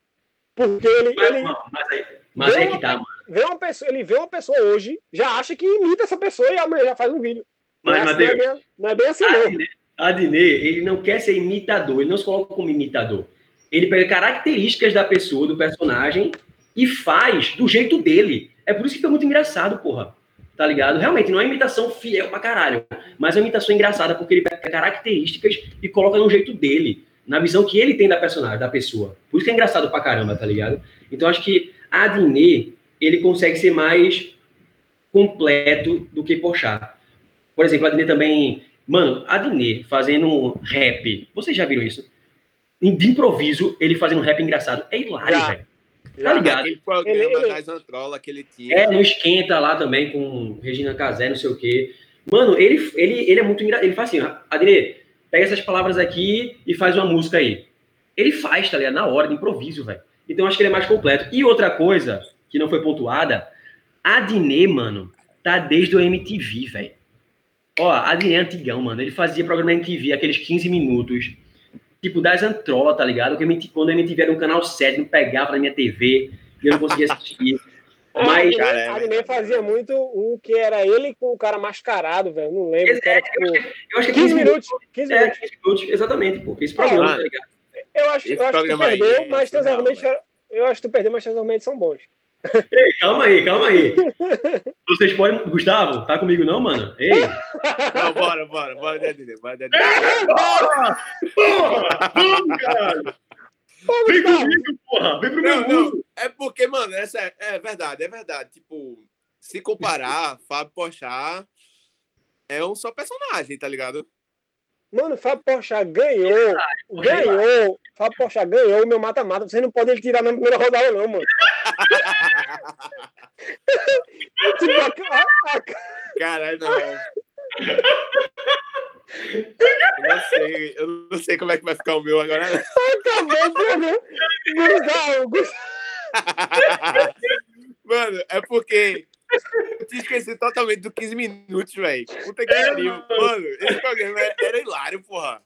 Porque ele. Mas, ele... Não, mas aí, mas aí é que tá, mano. Vê uma pessoa, ele vê uma pessoa hoje, já acha que imita essa pessoa e amanhã já faz um vídeo. Mas, mas não, é bem, não é bem assim, não. Adnê, ele não quer ser imitador, ele não se coloca como imitador. Ele pega características da pessoa, do personagem, e faz do jeito dele. É por isso que fica muito engraçado, porra. Tá ligado? Realmente, não é imitação fiel pra caralho, mas é uma imitação engraçada, porque ele pega características e coloca no jeito dele, na visão que ele tem da personagem, da pessoa. Por isso que é engraçado pra caramba, tá ligado? Então, acho que Adnê, ele consegue ser mais completo do que Pochá. Por exemplo, Adnê também... Mano, Adnê fazendo um rap, vocês já viram isso? De improviso, ele fazendo um rap engraçado. É hilário, velho. Tá ligado? Aquele programa ele, das Antrola que ele tinha. É, no Esquenta lá também com Regina Casé, não sei o quê. Mano, ele, ele, ele é muito engraçado. Ele faz assim, Adnê, pega essas palavras aqui e faz uma música aí. Ele faz, tá ligado? Na hora, de improviso, velho. Então acho que ele é mais completo. E outra coisa que não foi pontuada, Adnê, mano, tá desde o MTV, velho. Ó, Adnê é antigão, mano. Ele fazia programa MTV, aqueles 15 minutos tipo, das antrolas, tá ligado? Que quando a MTV era um canal sério, não pegava na minha TV e eu não conseguia assistir. Mas. A é, anime fazia muito um que era ele com o cara mascarado, velho. Não lembro. É, era, tipo, eu acho que 15, 15 minutos. 15 minutos. É, 15 minutos, exatamente, pô. Esse programa, ah, tá ligado? Eu acho, eu acho que tu perdeu, aí, mas teus argumentos. Eu acho que tu perdeu, mas teus argumentos são bons. Ei, calma aí, calma aí. Vocês podem. Gustavo, tá comigo não, mano? Ei. Não, bora, bora, bora, Dedê, bora, Dedê. É, bora! Porra! Vamos, caralho! Vem comigo, porra! Vem pro meu mundo! É porque, mano, essa é, é, verdade, é verdade. Tipo, se comparar, Fábio Pochá é um só personagem, tá ligado? Mano, Fábio Porchat ganhou. ganhou. Fábio Porchat ganhou o meu mata-mata. Vocês não podem tirar na primeira rodada, não, mano. Tipo, a, a... Caralho, não. Eu não sei, eu não sei como é que vai ficar o meu agora. Acabou o programa. Gustavo, Gustavo. Mano, é porque eu tinha esquecido totalmente do 15 minutos, velho. Puta que pariu. Mano, esse programa era, era hilário, porra.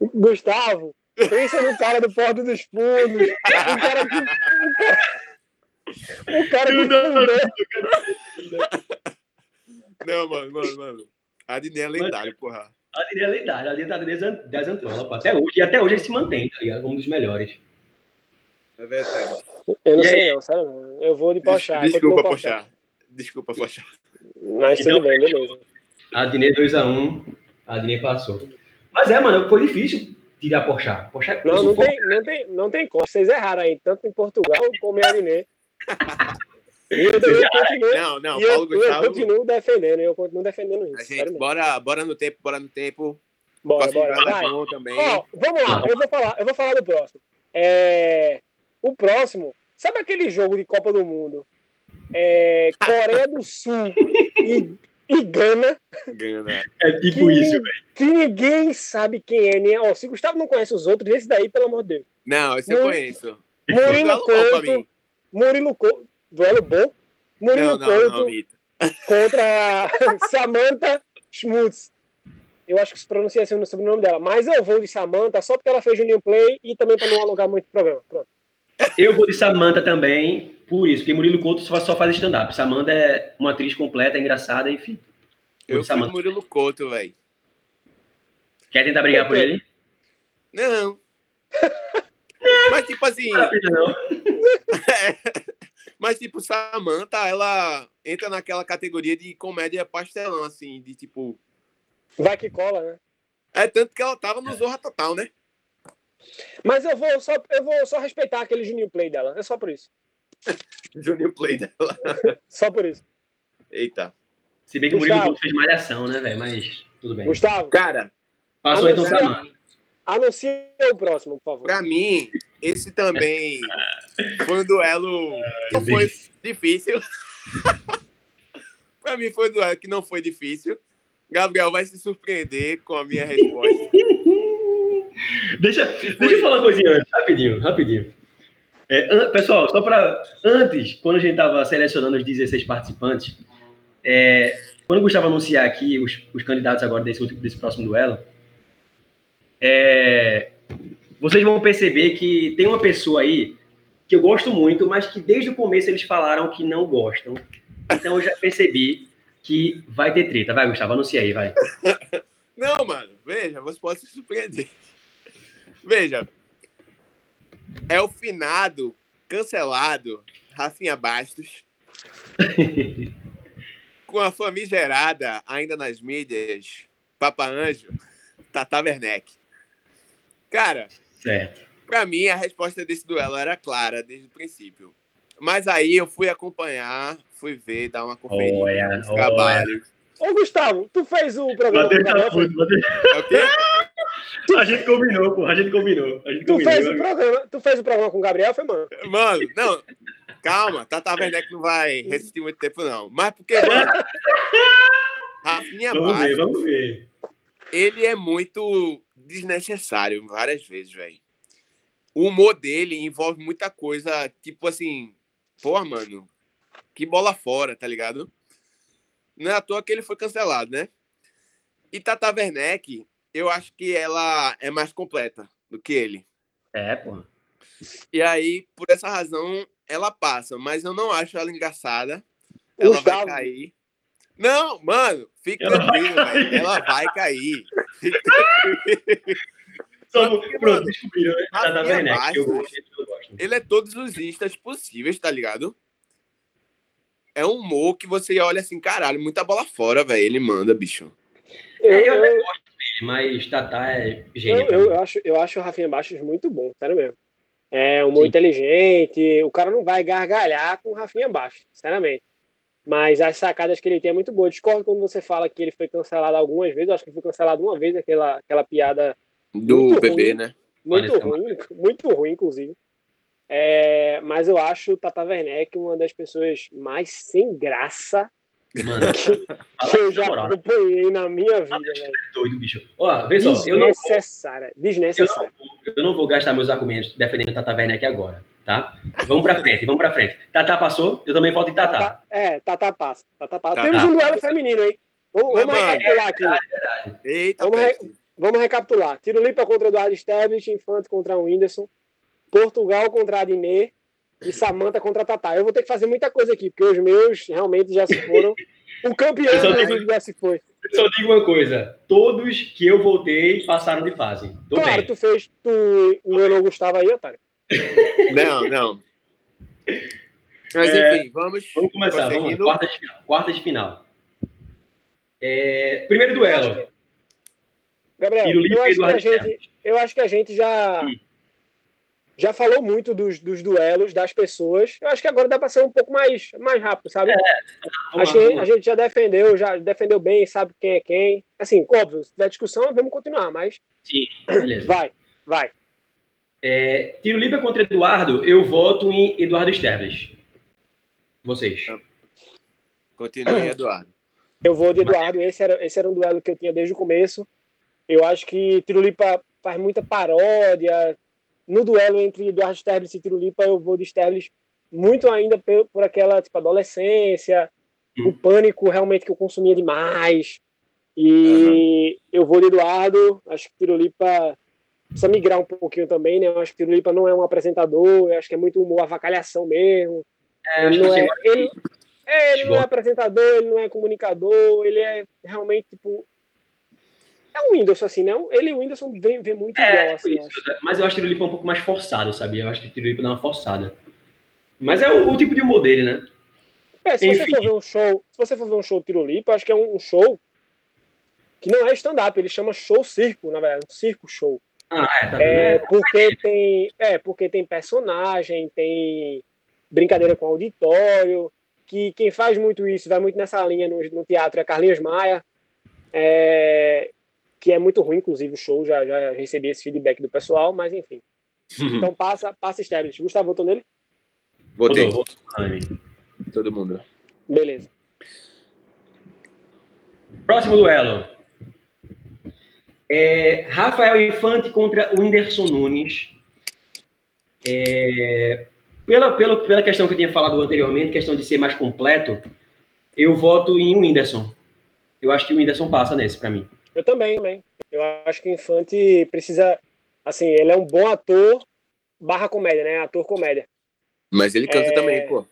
Gustavo, pensa no cara do Porto dos Fundos. O cara que. O cara, o cara que Não, mano, mano, mano. A Diné é lendário, porra. A Diné é lendário. A Diné tá antrolas, até hoje. E até hoje ele se mantém, tá ligado? Um dos melhores. É verdade. Eu não e sei, aí? não, sério. Eu vou de Pochá. Desculpa, Pochá. Desculpa, Pochá. Mas então, tudo bem, beleza. A Diné 2x1, a, a Diné passou. Mas é, mano, foi difícil tirar Pochá. Pochá é não, não tem, não, tem, não tem como. Vocês erraram aí, tanto em Portugal como em Diné. Eu, eu, continuo, não, não, eu, Paulo Gustavo. Eu continuo defendendo, eu continuo defendendo isso. A gente, bora, bora no tempo, bora no tempo. Bora, bora. Vai. Também. Ó, vamos lá, eu vou falar, eu vou falar do próximo. É, o próximo, sabe aquele jogo de Copa do Mundo? É, Coreia do Sul e, e Gana. Gana. É tipo que, isso, velho. Que ninguém sabe quem é. Nem, ó, se Gustavo não conhece os outros, esse daí, pelo amor de Deus. Não, esse eu conheço. Murilo Couto. Murilo Couto. Duelo bom. Murilo não, não, Couto não, contra Samantha Schmutz. Eu acho que se pronuncia assim no sobrenome dela. Mas eu vou de Samantha só porque ela fez o New Play e também para não alugar muito programa. Pronto. Eu vou de Samantha também, por isso, porque Murilo Couto só, só faz stand-up. Samantha é uma atriz completa, engraçada, enfim. Eu, eu fui Murilo Couto, velho. Quer tentar brigar por ele? Não. Mas, tipo assim. Não. Mas, tipo, Samantha, ela entra naquela categoria de comédia pastelão, assim, de tipo. Vai que cola, né? É tanto que ela tava no Zorra Total, né? Mas eu vou só, eu vou só respeitar aquele Juninho Play dela. É só por isso. Juninho Play dela. só por isso. Eita. Se bem que Gustavo. o Murilo fez malhação, né, velho? Mas tudo bem. Gustavo. Cara. Passou então Samanta. Anuncia o próximo, por favor. Pra mim, esse também foi um duelo que não foi difícil. pra mim foi um duelo que não foi difícil. Gabriel vai se surpreender com a minha resposta. deixa, deixa eu falar uma coisinha antes, rapidinho, rapidinho. É, pessoal, só para antes, quando a gente estava selecionando os 16 participantes, é, quando o Gustavo anunciar aqui os, os candidatos agora desse, desse próximo duelo, é, vocês vão perceber que tem uma pessoa aí que eu gosto muito, mas que desde o começo eles falaram que não gostam. Então eu já percebi que vai ter treta. Vai, Gustavo, anuncia aí, vai. Não, mano, veja, você pode se surpreender. Veja, é o finado, cancelado, Rafinha Bastos, com a famigerada, ainda nas mídias, Papa Anjo, Tata Werneck. Cara, certo. pra mim a resposta desse duelo era clara desde o princípio. Mas aí eu fui acompanhar, fui ver, dar uma conferida olha, nos trabalhos. Ô, Gustavo, tu fez o programa. Bater tá puto, bater... É? A gente combinou, pô. A gente combinou. A gente tu, combinou, fez o programa, tu fez o programa com o Gabriel, foi, mano? Mano, não. Calma, Tata Werneck não vai resistir muito tempo, não. Mas porque, mano. Rafinha Vamos ver, vamos ver. Ele é muito desnecessário várias vezes, velho. O humor dele envolve muita coisa, tipo assim, pô, mano, que bola fora, tá ligado? Não é à toa que ele foi cancelado, né? E Tata Werneck, eu acho que ela é mais completa do que ele. É, pô. E aí, por essa razão, ela passa. Mas eu não acho ela engraçada. Ela Gustavo. vai cair. Não, mano, fica tranquilo, velho. Ela vai cair. pronto, descobriram. Né? Eu gosto, eu gosto. Ele é todos os istas possíveis, tá ligado? é um humor que você olha assim, caralho, muita bola fora, velho. Ele manda, bicho. Eu, eu, eu gosto dele, mas Tatá é gênio. Eu, eu, acho, eu acho o Rafinha Baixos muito bom, sério mesmo. É um humor Sim. inteligente. O cara não vai gargalhar com o Rafinha Baixos, sinceramente. Mas as sacadas que ele tem é muito boa. Discordo quando você fala que ele foi cancelado algumas vezes. Eu acho que foi cancelado uma vez aquela, aquela piada. Do bebê, ruim, né? Muito ruim, muito ruim, inclusive. É, mas eu acho o Tata Werneck uma das pessoas mais sem graça Mano, que, que eu já acompanhei na minha vida, velho. Doido, bicho. Ó, vê só, eu não, desnecessária, desnecessária. Eu não, eu não vou gastar meus argumentos defendendo o Tata Werneck agora, tá? Vamos pra frente, vamos pra frente. Tata passou, eu também volto em. Tata é, Tata passa. Tata passa. Tata. Temos um duelo feminino aí. Vamos, vamos recapitular aqui. É Eita, vamos, re, vamos recapitular. Tiro Lipa contra Eduardo Stebbins, Infante contra o Whindersson, Portugal contra a Adnet, e Samanta contra Tatá. Eu vou ter que fazer muita coisa aqui, porque os meus realmente já se foram. O campeão, inclusive, já se foi. Eu só digo uma coisa: todos que eu voltei passaram de fase. Tô claro, bem. tu fez. Tu, o meu não gostava aí, otário. Não, não. Mas é, enfim, vamos. Vamos começar. Vamos, quarta de final. Quarta de final. É, primeiro duelo. Gabriel, eu acho, que a gente, eu acho que a gente já. Hum já falou muito dos, dos duelos, das pessoas. Eu acho que agora dá para ser um pouco mais, mais rápido, sabe? É, acho que a gente já defendeu, já defendeu bem, sabe quem é quem. Assim, óbvio, se tiver discussão, vamos continuar, mas. Sim, beleza. Vai, vai. É, contra Eduardo, eu voto em Eduardo Sterbles. Vocês. Continue, Eduardo. Eu vou de Eduardo, esse era, esse era um duelo que eu tinha desde o começo. Eu acho que Tirulipa faz muita paródia, no duelo entre Eduardo Sterbles e Tirulipa, eu vou de Sterbles muito ainda por, por aquela tipo, adolescência, uhum. o pânico realmente que eu consumia demais. E uhum. eu vou de Eduardo, acho que Tirulipa precisa migrar um pouquinho também, né? Eu acho que Tirulipa não é um apresentador, eu acho que é muito humor, avacalhação mesmo. É, ele não é, ele, é, ele não é apresentador, ele não é comunicador, ele é realmente tipo é o Whindersson, assim, né? Ele e o Whindersson vê, vê muito é, igual, assim. Isso, eu mas eu acho que o Tirulipa é um pouco mais forçado, sabia? Eu acho que o Tirulipa dá uma forçada. Mas é o, o, tipo de humor dele, né? É, se Enfim. você for ver um show, se você for ver um show do Tirulipa, acho que é um, um show que não é stand-up, ele chama show circo, na verdade, um circo show. Ah, é, tá é, porque tem, é, porque tem personagem, tem brincadeira com auditório, que quem faz muito isso, vai muito nessa linha no, no teatro é Carlinhos Maia. É, que é muito ruim, inclusive o show, já, já recebi esse feedback do pessoal, mas enfim. Uhum. Então passa, passa establishment. Gustavo, votou nele? Votei. Todo mundo. Beleza. Próximo duelo. É, Rafael Infante contra o Whindersson Nunes. É, pela, pela, pela questão que eu tinha falado anteriormente, questão de ser mais completo, eu voto em Whindersson. Eu acho que o Whindersson passa nesse, para mim. Eu também, também. Eu acho que o Infante precisa. Assim, ele é um bom ator barra comédia, né? Ator comédia. Mas ele canta é... também, pô.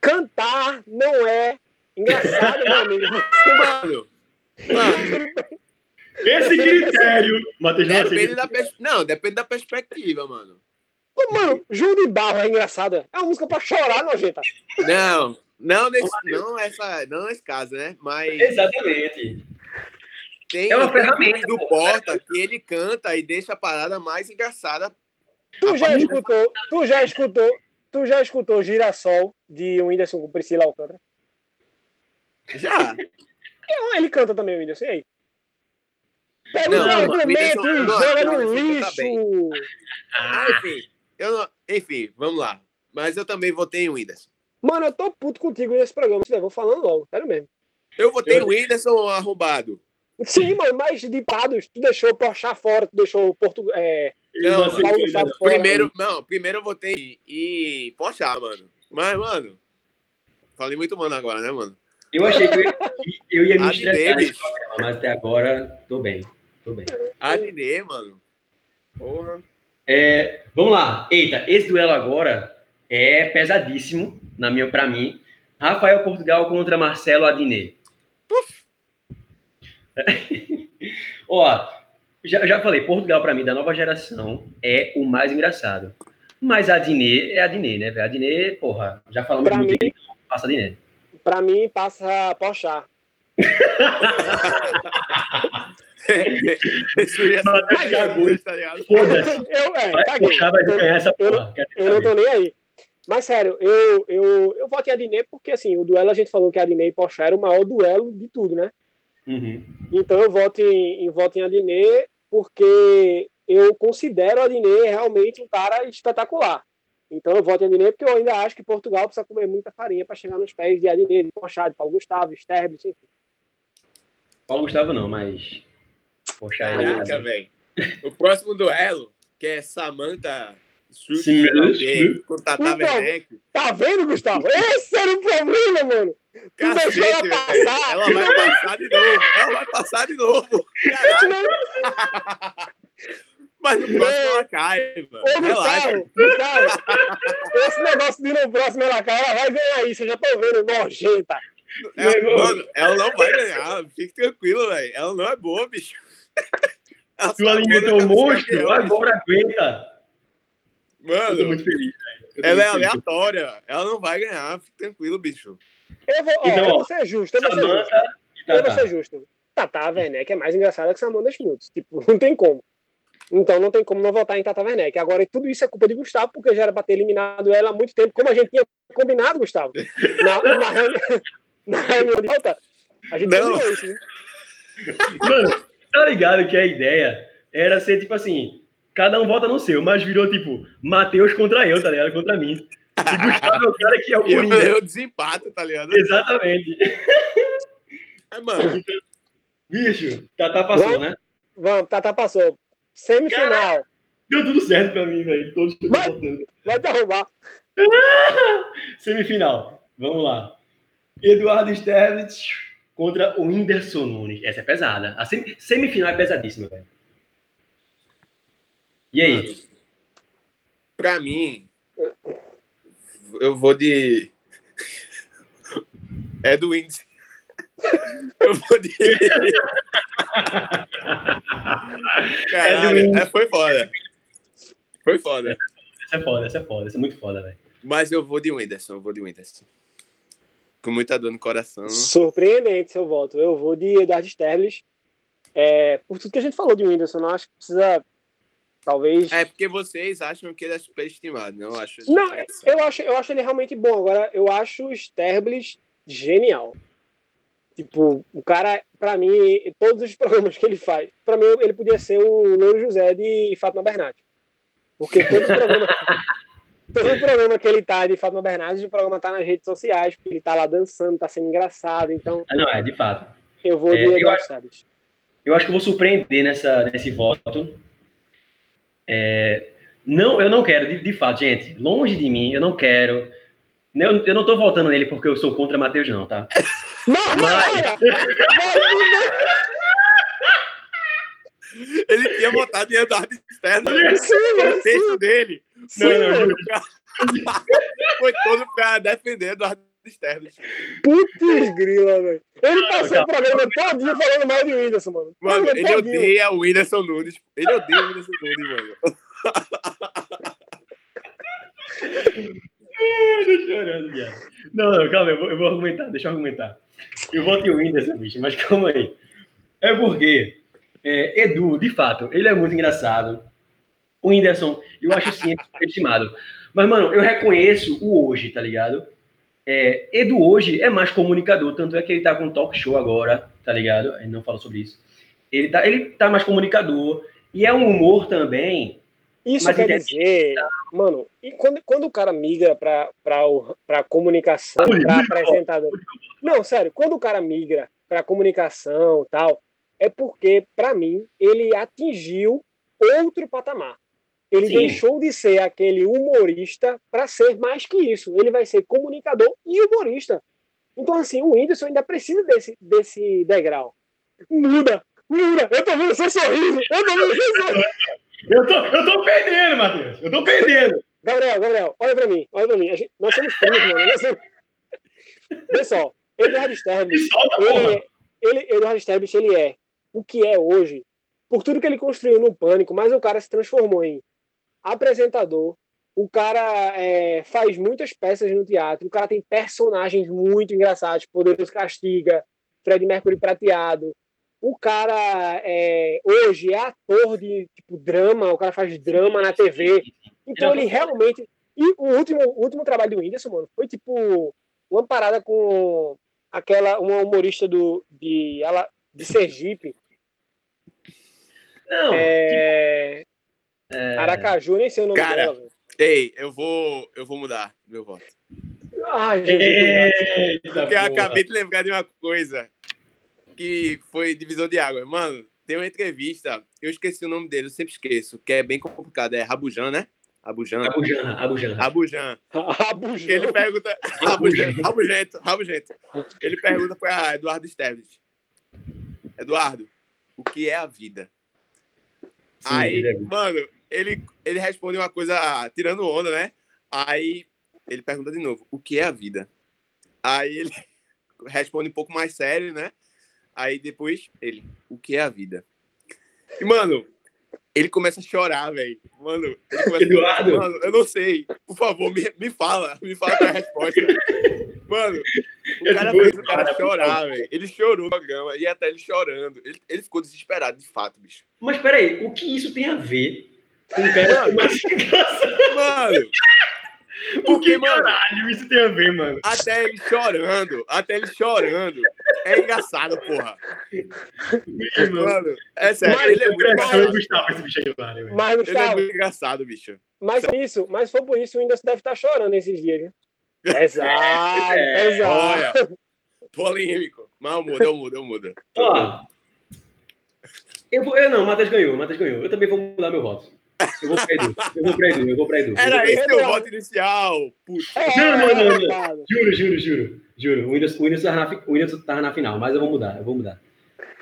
Cantar não é engraçado, meu amigo. Mano, mano. Esse critério, Matheus depende da pers... Não, depende da perspectiva, mano. Pô, mano, João de Barro é engraçado. É uma música pra chorar, nojenta. Não, não nesse, não essa, não nesse caso, né? Mas. Exatamente. Tem, é uma ferramenta do Porta que ele canta e deixa a parada mais engraçada. Tu já escutou, tu já escutou, tu já escutou Girassol de Whindersson com Priscila Alcântara? Já. É, ele canta também o Whindersson, e aí? Pega não, o argumento e joga no lixo. Ah, enfim, eu não, enfim, vamos lá. Mas eu também votei em Whindersson. Mano, eu tô puto contigo nesse programa. Vou falando logo, sério mesmo. Eu votei em Whindersson arrombado. Sim, mano, mas de pados, tu deixou o Porsche fora, tu deixou o Porto. É, não, não, fora, primeiro, não, primeiro eu votei e Porsche, mano. Mas, mano, falei muito mano agora, né, mano? Eu achei que eu, eu ia me estressar mas até agora tô bem, tô bem. ADD, mano. Porra. É, vamos lá. Eita, esse duelo agora é pesadíssimo, na minha, pra mim. Rafael Portugal contra Marcelo Adnet. Puf. Ó, já, já falei, Portugal, para mim, da nova geração, é o mais engraçado. Mas a Diné é a Diné, né, velho? A Diné, porra, já falamos pra muito, mim, passa a Diné. Pra mim, passa Pochá. Foda-se. Eu, é, caguei. Eu, eu, eu não tô nem aí. Mas sério, eu, eu, eu voto em Adnet porque assim, o duelo a gente falou que Adnet e Pochá era o maior duelo de tudo, né? Uhum. Então eu voto em, em, voto em Adnet porque eu considero Adnet realmente um cara espetacular. Então eu voto em Adnet porque eu ainda acho que Portugal precisa comer muita farinha para chegar nos pés de Adnet, de Pochá, de Paulo Gustavo, Sterbis, enfim. Paulo Gustavo não, mas. Poxa, Caraca, velho. O próximo duelo, que é Samantha Sim, com Tata então, Werneck. Tá vendo, Gustavo? Esse era o problema, mano. Cacete, ela, passar. ela vai passar de novo. Ela vai passar de novo. Mas no próximo ela cai, mano. Ô, Gustavo, Gustavo, esse negócio de no próximo ela cai, ela vai ganhar isso. Eu já tô vendo, nojenta. Ela, mano, ela não vai ganhar. Fique tranquilo, velho. Ela não é boa, bicho. Tu alimentou o monstro, agora aguenta. Mano, muito feliz. Ela é aleatória. Ela não vai ganhar. Fique tranquilo, bicho. Eu vou, ó, então, eu vou ser justo. Eu vou ser justo. Eu vou ser justo. Tata Werneck é mais engraçada que Samanda Schmutz. Tipo, não tem como. Então não tem como não votar em Tata Werneck. Agora, tudo isso é culpa de Gustavo, porque já era para ter eliminado ela há muito tempo, como a gente tinha combinado, Gustavo. Na, na, na reunião de volta. A gente não. isso, né? Mano, tá ligado que a ideia era ser tipo assim: cada um vota no seu, mas virou tipo Matheus contra eu, tá ligado? Contra mim. E Gustavo é o cara que é o Coringa. Eu, eu desempate, tá ligado? Exatamente. É, mano. Bicho, Tata passou, vamos, né? Vamos, Tata passou. Semifinal. Cara, deu tudo certo pra mim, velho. Todos vai, vai derrubar. Semifinal. Vamos lá. Eduardo Sterlitz contra o Whindersson Nunes. Essa é pesada. A semifinal é pesadíssima, velho. E aí? Pra mim, eu vou de. É do Whindersson. Eu vou de. Caralho, é, foi foda. Foi foda. Essa é foda, essa é foda, essa é muito foda, velho. Mas eu vou de Whindersson, eu vou de Whindersson. Com muita dor no coração. Surpreendente seu voto. Eu vou de Eduardo Sterling. É, por tudo que a gente falou de Whindersson, não acho que precisa. Talvez. É porque vocês acham que ele é superestimado, não acho. Não, eu acho, eu acho ele realmente bom. Agora, eu acho o Sterblis genial. Tipo, o cara, pra mim, todos os programas que ele faz, pra mim, ele podia ser o Louro José de Fátima Bernardes. Porque todo programa, todo programa que ele tá de Fátima Bernardes, o programa tá nas redes sociais, porque ele tá lá dançando, tá sendo engraçado, então... Ah, não, é, de fato. Eu vou é, de eu, acho, eu acho que eu vou surpreender nessa, nesse voto. É, não, eu não quero, de, de fato, gente, longe de mim, eu não quero eu, eu não tô votando nele porque eu sou contra Matheus, não, tá? Não, Mas... Ele tinha votado em Eduardo Externo. o texto dele. Sim, não, não, Foi todo pra defender Eduardo Externo. Putz, grila, velho. Ele passou o programa todinho falando mal de Whindersson, mano. Mano, ele todinho. odeia o Whindersson Nunes. Ele odeia o Whindersson Nunes, mano. tô chorando, viado. Não, não, calma, eu vou, eu vou, argumentar, deixa eu argumentar. Eu voto em Whindersson, bicho, mas calma aí. É porque é, Edu, de fato, ele é muito engraçado. O Whindersson, eu acho sim estimado. Mas, mano, eu reconheço o hoje, tá ligado? É, Edu hoje é mais comunicador, tanto é que ele tá com um talk show agora, tá ligado? Ele não fala sobre isso. Ele tá, ele tá mais comunicador. E é um humor também isso quer dizer, mano, e quando, quando o cara migra para para comunicação, para apresentador. Não, sério, quando o cara migra para comunicação tal, é porque, para mim, ele atingiu outro patamar. Ele Sim. deixou de ser aquele humorista para ser mais que isso. Ele vai ser comunicador e humorista. Então, assim, o Whindersson ainda precisa desse, desse degrau. Muda, muda, eu tô vendo seu sorriso, eu tô vendo seu sorriso. Eu tô, eu tô perdendo, Matheus. Eu tô perdendo. Gabriel, Gabriel, olha pra mim, olha pra mim. Gente, nós somos primos, mano. Nós somos... Pessoal, Eduardo Sterblich, ele, ele, Eduardo Sterblich, ele é o que é hoje, por tudo que ele construiu no Pânico, mas o cara se transformou em apresentador, o cara é, faz muitas peças no teatro, o cara tem personagens muito engraçados, Poderoso Castiga, Fred Mercury Prateado, o cara é, hoje é ator de tipo drama, o cara faz drama na TV. Então ele realmente, E o último, o último trabalho do Whindersson, mano, foi tipo uma parada com aquela, uma humorista do, de, ela, de Sergipe. Não. É... É... Aracaju, nem sei o nome Cara, dela. Ei, eu vou, eu vou mudar meu voto. Ai, gente. Porque eu acabei de lembrar de uma coisa que foi divisor de água. Mano, tem uma entrevista, eu esqueci o nome dele, eu sempre esqueço, que é bem complicado. É Rabujan, né? Abujan. Abujan, Abujan. Abujan. Abujan. Ele pergunta. Abujan. Rabugento, Rabugento. Ele pergunta para Eduardo Esteves. Eduardo, o que é a vida? Sim, Aí, é mano, ele, ele responde uma coisa tirando onda, né? Aí ele pergunta de novo, o que é a vida? Aí ele responde um pouco mais sério, né? Aí depois ele, o que é a vida? E, mano, ele começa a chorar, velho. Mano, Eduardo? Mano, eu não sei. Por favor, me, me fala. Me fala a resposta. Mano, o cara fez o cara chorar, velho. Ele chorou no programa e até ele chorando. Ele, ele ficou desesperado, de fato, bicho. Mas peraí, o que isso tem a ver o cara Mano, o que caralho isso tem a ver, mano? Até ele chorando, até ele chorando. É engraçado, porra. Mano, é sério, Mas, ele é muito engraçado. Gustavo, esse bicho aí, claro, Mas, Ele é Gustavo, muito engraçado, bicho. mas foi isso, mas foi por isso o Windows deve estar chorando esses dias, viu? Exato, É, exato. Polêmico. Mas eu mudo, eu mudo, eu mudo. Ó, eu, vou, eu não, o Matheus ganhou, o Matheus ganhou. Eu também vou mudar meu voto. Eu vou pra Edu, eu vou pra Edu, eu vou pra Edu. Era esse o voto inicial. Putz. É, Não, não, não, não. claro. Juro, juro, juro. Juro, o Windows, o Windows, tava na, o Windows tava na final, mas eu vou mudar, eu vou mudar.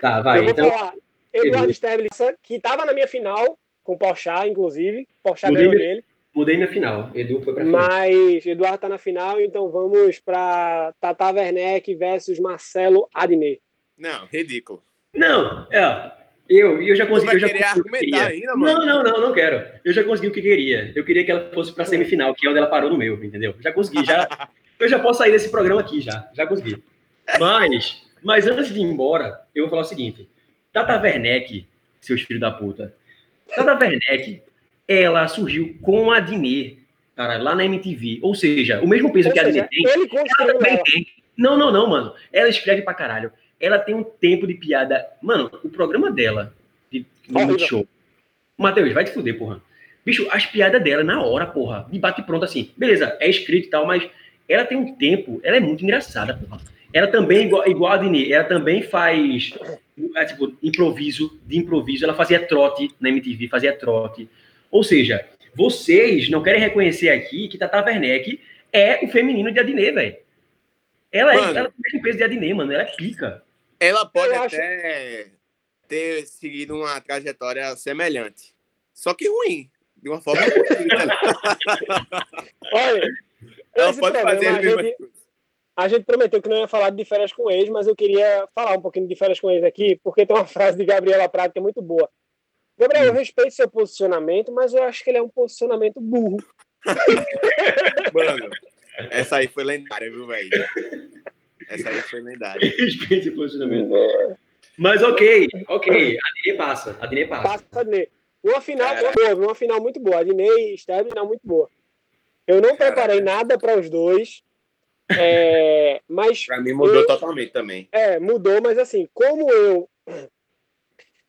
Tá, vai, Eu vou então. falar, Eduardo Edu. Sterling, que estava na minha final, com o Porchat, inclusive. Porchat ganhou meu- nele. Mudei minha final. Edu foi pra final. Mas Eduardo tá na final, então vamos para Tata Werneck versus Marcelo Adnet. Não, ridículo. Não, é. Eu, eu já consegui. vai Eu já que argumentar queria. ainda, mano? Não, não, não, não quero. Eu já consegui o que queria. Eu queria que ela fosse pra semifinal, que é onde ela parou no meu, entendeu? Já consegui, já. eu já posso sair desse programa aqui, já. Já consegui. Mas, mas antes de ir embora, eu vou falar o seguinte. Tata Werneck, seus filhos da puta. Tata Werneck, ela surgiu com a Dinê, cara, lá na MTV. Ou seja, o mesmo peso Ou que a Dinê seja, tem, ele ela também ela. tem. Não, não, não, mano. Ela escreve pra caralho. Ela tem um tempo de piada. Mano, o programa dela, de, de. Multishow. Matheus, vai te fuder, porra. Bicho, as piadas dela na hora, porra. De bate pronto assim. Beleza, é escrito e tal, mas ela tem um tempo. Ela é muito engraçada, porra. Ela também, igual, igual a Dini, ela também faz. É, tipo, improviso, de improviso. Ela fazia trote na MTV, fazia trote. Ou seja, vocês não querem reconhecer aqui que Tata Werneck é o feminino de Adnê, velho. Ela, é, ela tem o mesmo peso de Adnê, mano. Ela é pica. Ela pode Eu acho- até ter seguido uma trajetória semelhante. Só que ruim. De uma forma ruim. ligado? Olha, Ela pode fazer a mesmas gente, a gente prometeu que não ia falar de férias com ex, mas eu queria falar um pouquinho de férias com ex aqui, porque tem uma frase de Gabriela Prado que é muito boa. Gabriel, eu respeito seu posicionamento, mas eu acho que ele é um posicionamento burro. Mano, essa aí foi lendária, viu, velho? Essa aí foi lendária. Respeite o posicionamento. Mas ok, ok. A Adnê passa. A Adnê passa. Passa a Adnei. Uma final Cara. boa, uma final muito boa. Adnei e Sterling, final muito boa. Eu não Cara. preparei nada para os dois, é, mas Pra mim mudou Eu- totalmente também. É, mudou, mas assim, como eu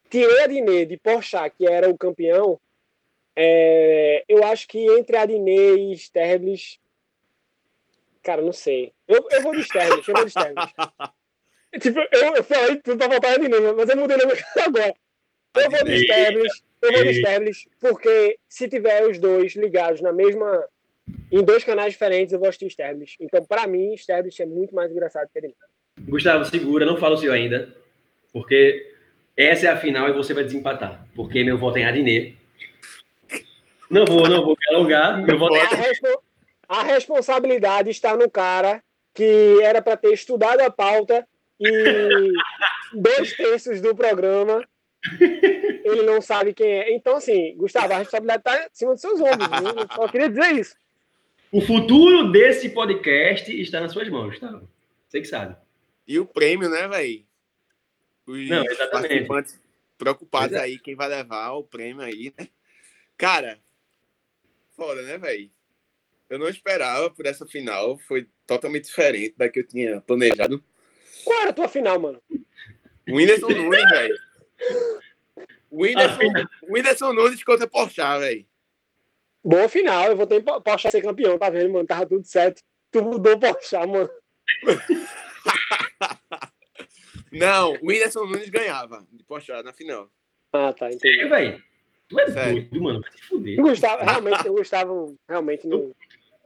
tirei a Adnê de Porchat, que era o campeão, é, eu acho que entre a Adnê e Sterblis, cara, não sei. Eu, eu vou de Sterblis, eu vou de Sterblis. tipo, eu, eu falei tudo pra voltar a Adnê, mas eu mudei na minha agora. Eu vou de. Sterblis, eu vou de Ei. Sterblis, porque se tiver os dois ligados na mesma... Em dois canais diferentes, eu gosto de Sterblis. Então, pra mim, Sterblis é muito mais engraçado que a Adnê. Gustavo, segura, não fala o seu ainda. Porque essa é a final e você vai desempatar. Porque meu voto é em Adnê. Não vou, não vou me alongar. Meu voto é A, respo- a responsabilidade está no cara que era para ter estudado a pauta e dois terços do programa ele não sabe quem é. Então, assim, Gustavo, a responsabilidade está em cima dos seus ombros. viu? Eu só queria dizer isso. O futuro desse podcast está nas suas mãos, Gustavo. Você que sabe. E o prêmio, né, velho? Os Não, exatamente. participantes preocupados é. aí, quem vai levar o prêmio aí, né? Cara, foda, né, velho? Eu não esperava por essa final. Foi totalmente diferente da que eu tinha planejado. Qual era a tua final, mano? O Whindersson Nunes, velho. O Whindersson, o Whindersson Nunes contra Porchat, velho. Boa final. Eu vou ter Porchat ser campeão, tá vendo, mano? Tava tudo certo. Tu mudou o Porchat, mano. Não, o Whindersson Nunes ganhava de Porchat na final. Ah, tá. Entendi. Sério, velho? Tu é Sério? doido, mano. Vai se fuder. Eu gostava, realmente, eu gostava, realmente. No...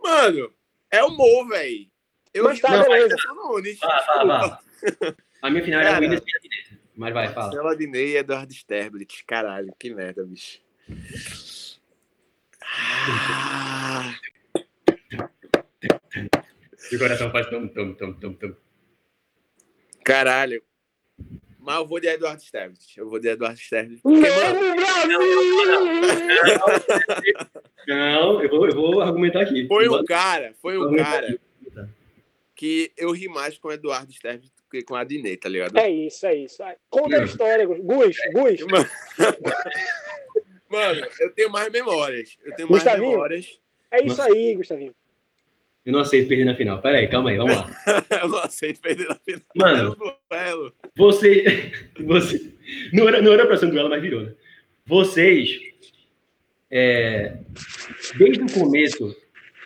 Mano, é o Mo, velho. Eu Mas tá, beleza. Nunes. Fala, fala, fala. A minha final era o e Mas vai, fala. Marcelo Adnei e Eduardo Sterblit. Caralho, que merda, bicho. Ah. E o coração faz tum, tum, tum, tum, tum. Caralho. Mas eu vou de Eduardo Sterblit. Eu vou de Eduardo Sterblit. Porque, mano... Não, eu vou, eu vou argumentar aqui. Foi um cara, foi um cara que eu ri mais com o Eduardo Sterblit do que com a Adnei, tá ligado? É isso, é isso. Conta a história, Gus. Gus. Mano, mano, eu tenho mais memórias. Eu tenho mais Gustavinho? memórias. É isso aí, Gustavinho. Eu não aceito perder na final. Pera aí, calma aí, vamos lá. eu não aceito perder na final. Mano, duelo. você. você não, era, não era pra ser um duelo, mas virou, né? Vocês. É, desde o começo,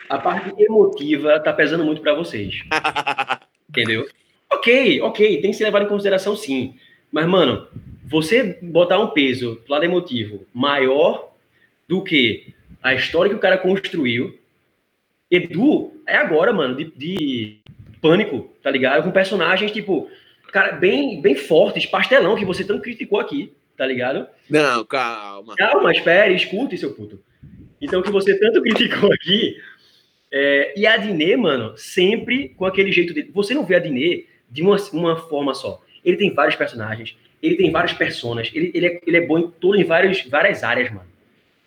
a parte emotiva tá pesando muito pra vocês. Entendeu? Ok, ok, tem que ser levado em consideração sim. Mas, mano, você botar um peso pro lado emotivo maior do que a história que o cara construiu. Edu é agora, mano, de, de pânico, tá ligado? Com personagens, tipo, cara, bem, bem fortes, pastelão, que você tanto criticou aqui, tá ligado? Não, calma. Calma, espere, escute, seu puto. Então, que você tanto criticou aqui. É, e a Dinê, mano, sempre com aquele jeito dele. Você não vê a Dinê de uma, uma forma só. Ele tem vários personagens, ele tem várias personas, ele, ele, é, ele é bom em, todo, em vários, várias áreas, mano.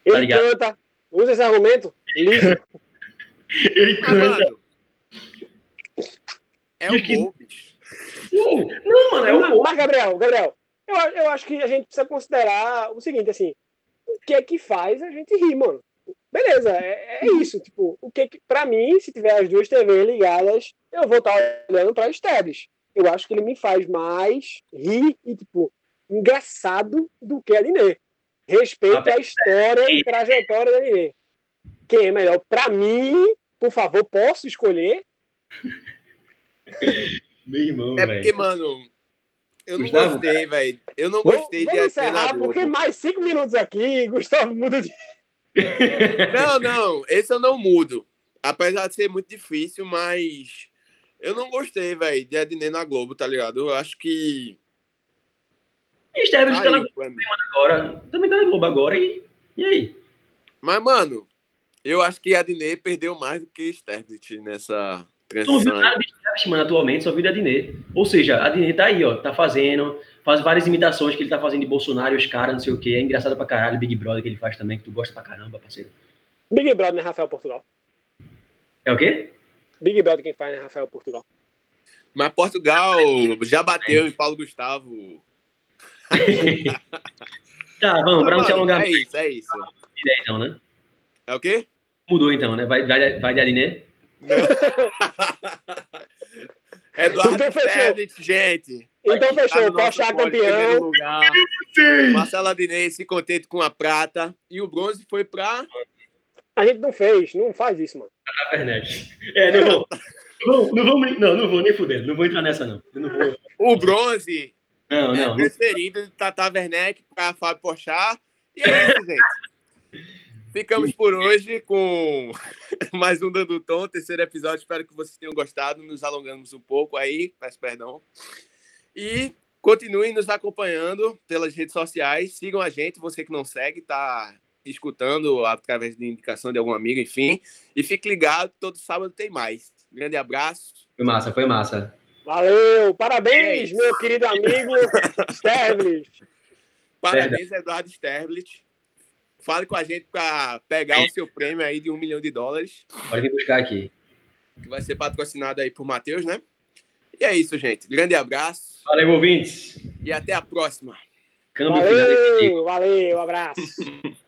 Ele ligado? canta. Usa esse argumento. Ele canta. mano, é o Que-. Não, mano, é o mas, Gabriel, Gabriel, eu, eu acho que a gente precisa considerar o seguinte, assim, o que é que faz a gente rir, mano? Beleza, é, é isso, tipo, o que que, pra mim, se tiver as duas TVs ligadas, eu vou estar olhando pra Stebbs. Eu acho que ele me faz mais rir e, tipo, engraçado do que a Dinê. Respeito à história e trajetória da Dinê. Quem é melhor? Pra mim, por favor, posso escolher? Meu irmão, É porque, mano, eu não gostei, velho. Eu não Vamos, gostei de vamos encerrar, Globo. porque mais cinco minutos aqui, Gustavo muda de Não, não, esse eu não mudo. Apesar de ser muito difícil, mas eu não gostei, velho, de Adnê na Globo, tá ligado? Eu acho que. E Esteban tá na Globo agora. Também tá na Globo agora. E, e aí? Mas, mano, eu acho que Adnê perdeu mais do que Sterblit nessa não viu nada de mano, atualmente, só viu da Dinê. Ou seja, a Dinê tá aí, ó. Tá fazendo, faz várias imitações que ele tá fazendo de Bolsonaro, os caras, não sei o quê. É engraçado pra caralho. Big Brother que ele faz também, que tu gosta pra caramba, parceiro. Big Brother, né, Rafael Portugal? É o quê? Big Brother quem faz, né, Rafael Portugal? Mas Portugal já bateu em Paulo Gustavo. Tá, vamos, pra não se alongar É isso, é isso. então, né? É o quê? Mudou então, né? Vai, vai, vai de Adinê? Eduardo Então gente. Então Tá fechou, primeiro campeão. Marcelo Adnei se contente com a prata. E o bronze foi pra. A gente não fez, não faz isso, mano. Tata Werneck. É, não vou. Não, não, vou, não, não vou nem fuder. Não vou entrar nessa, não. Não vou. O bronze Não, é não. não. transferido de Tata Werneck para Fábio Pochá. E é isso, gente. Ficamos por hoje com mais um Dando Tom, terceiro episódio. Espero que vocês tenham gostado. Nos alongamos um pouco aí, peço perdão. E continuem nos acompanhando pelas redes sociais. Sigam a gente, você que não segue, tá escutando através de indicação de algum amigo, enfim. E fique ligado, todo sábado tem mais. Grande abraço. Foi massa, foi massa. Valeu, É parabéns, isso. meu querido amigo Sterling. Parabéns, Eduardo Sterblit. Fale com a gente para pegar o seu prêmio aí de um milhão de dólares, Pode vir buscar aqui. que vai ser patrocinado aí por Matheus, né? E é isso, gente. Grande abraço Valeu, ouvintes. e até a próxima. Câmbio Valeu, valeu, abraço.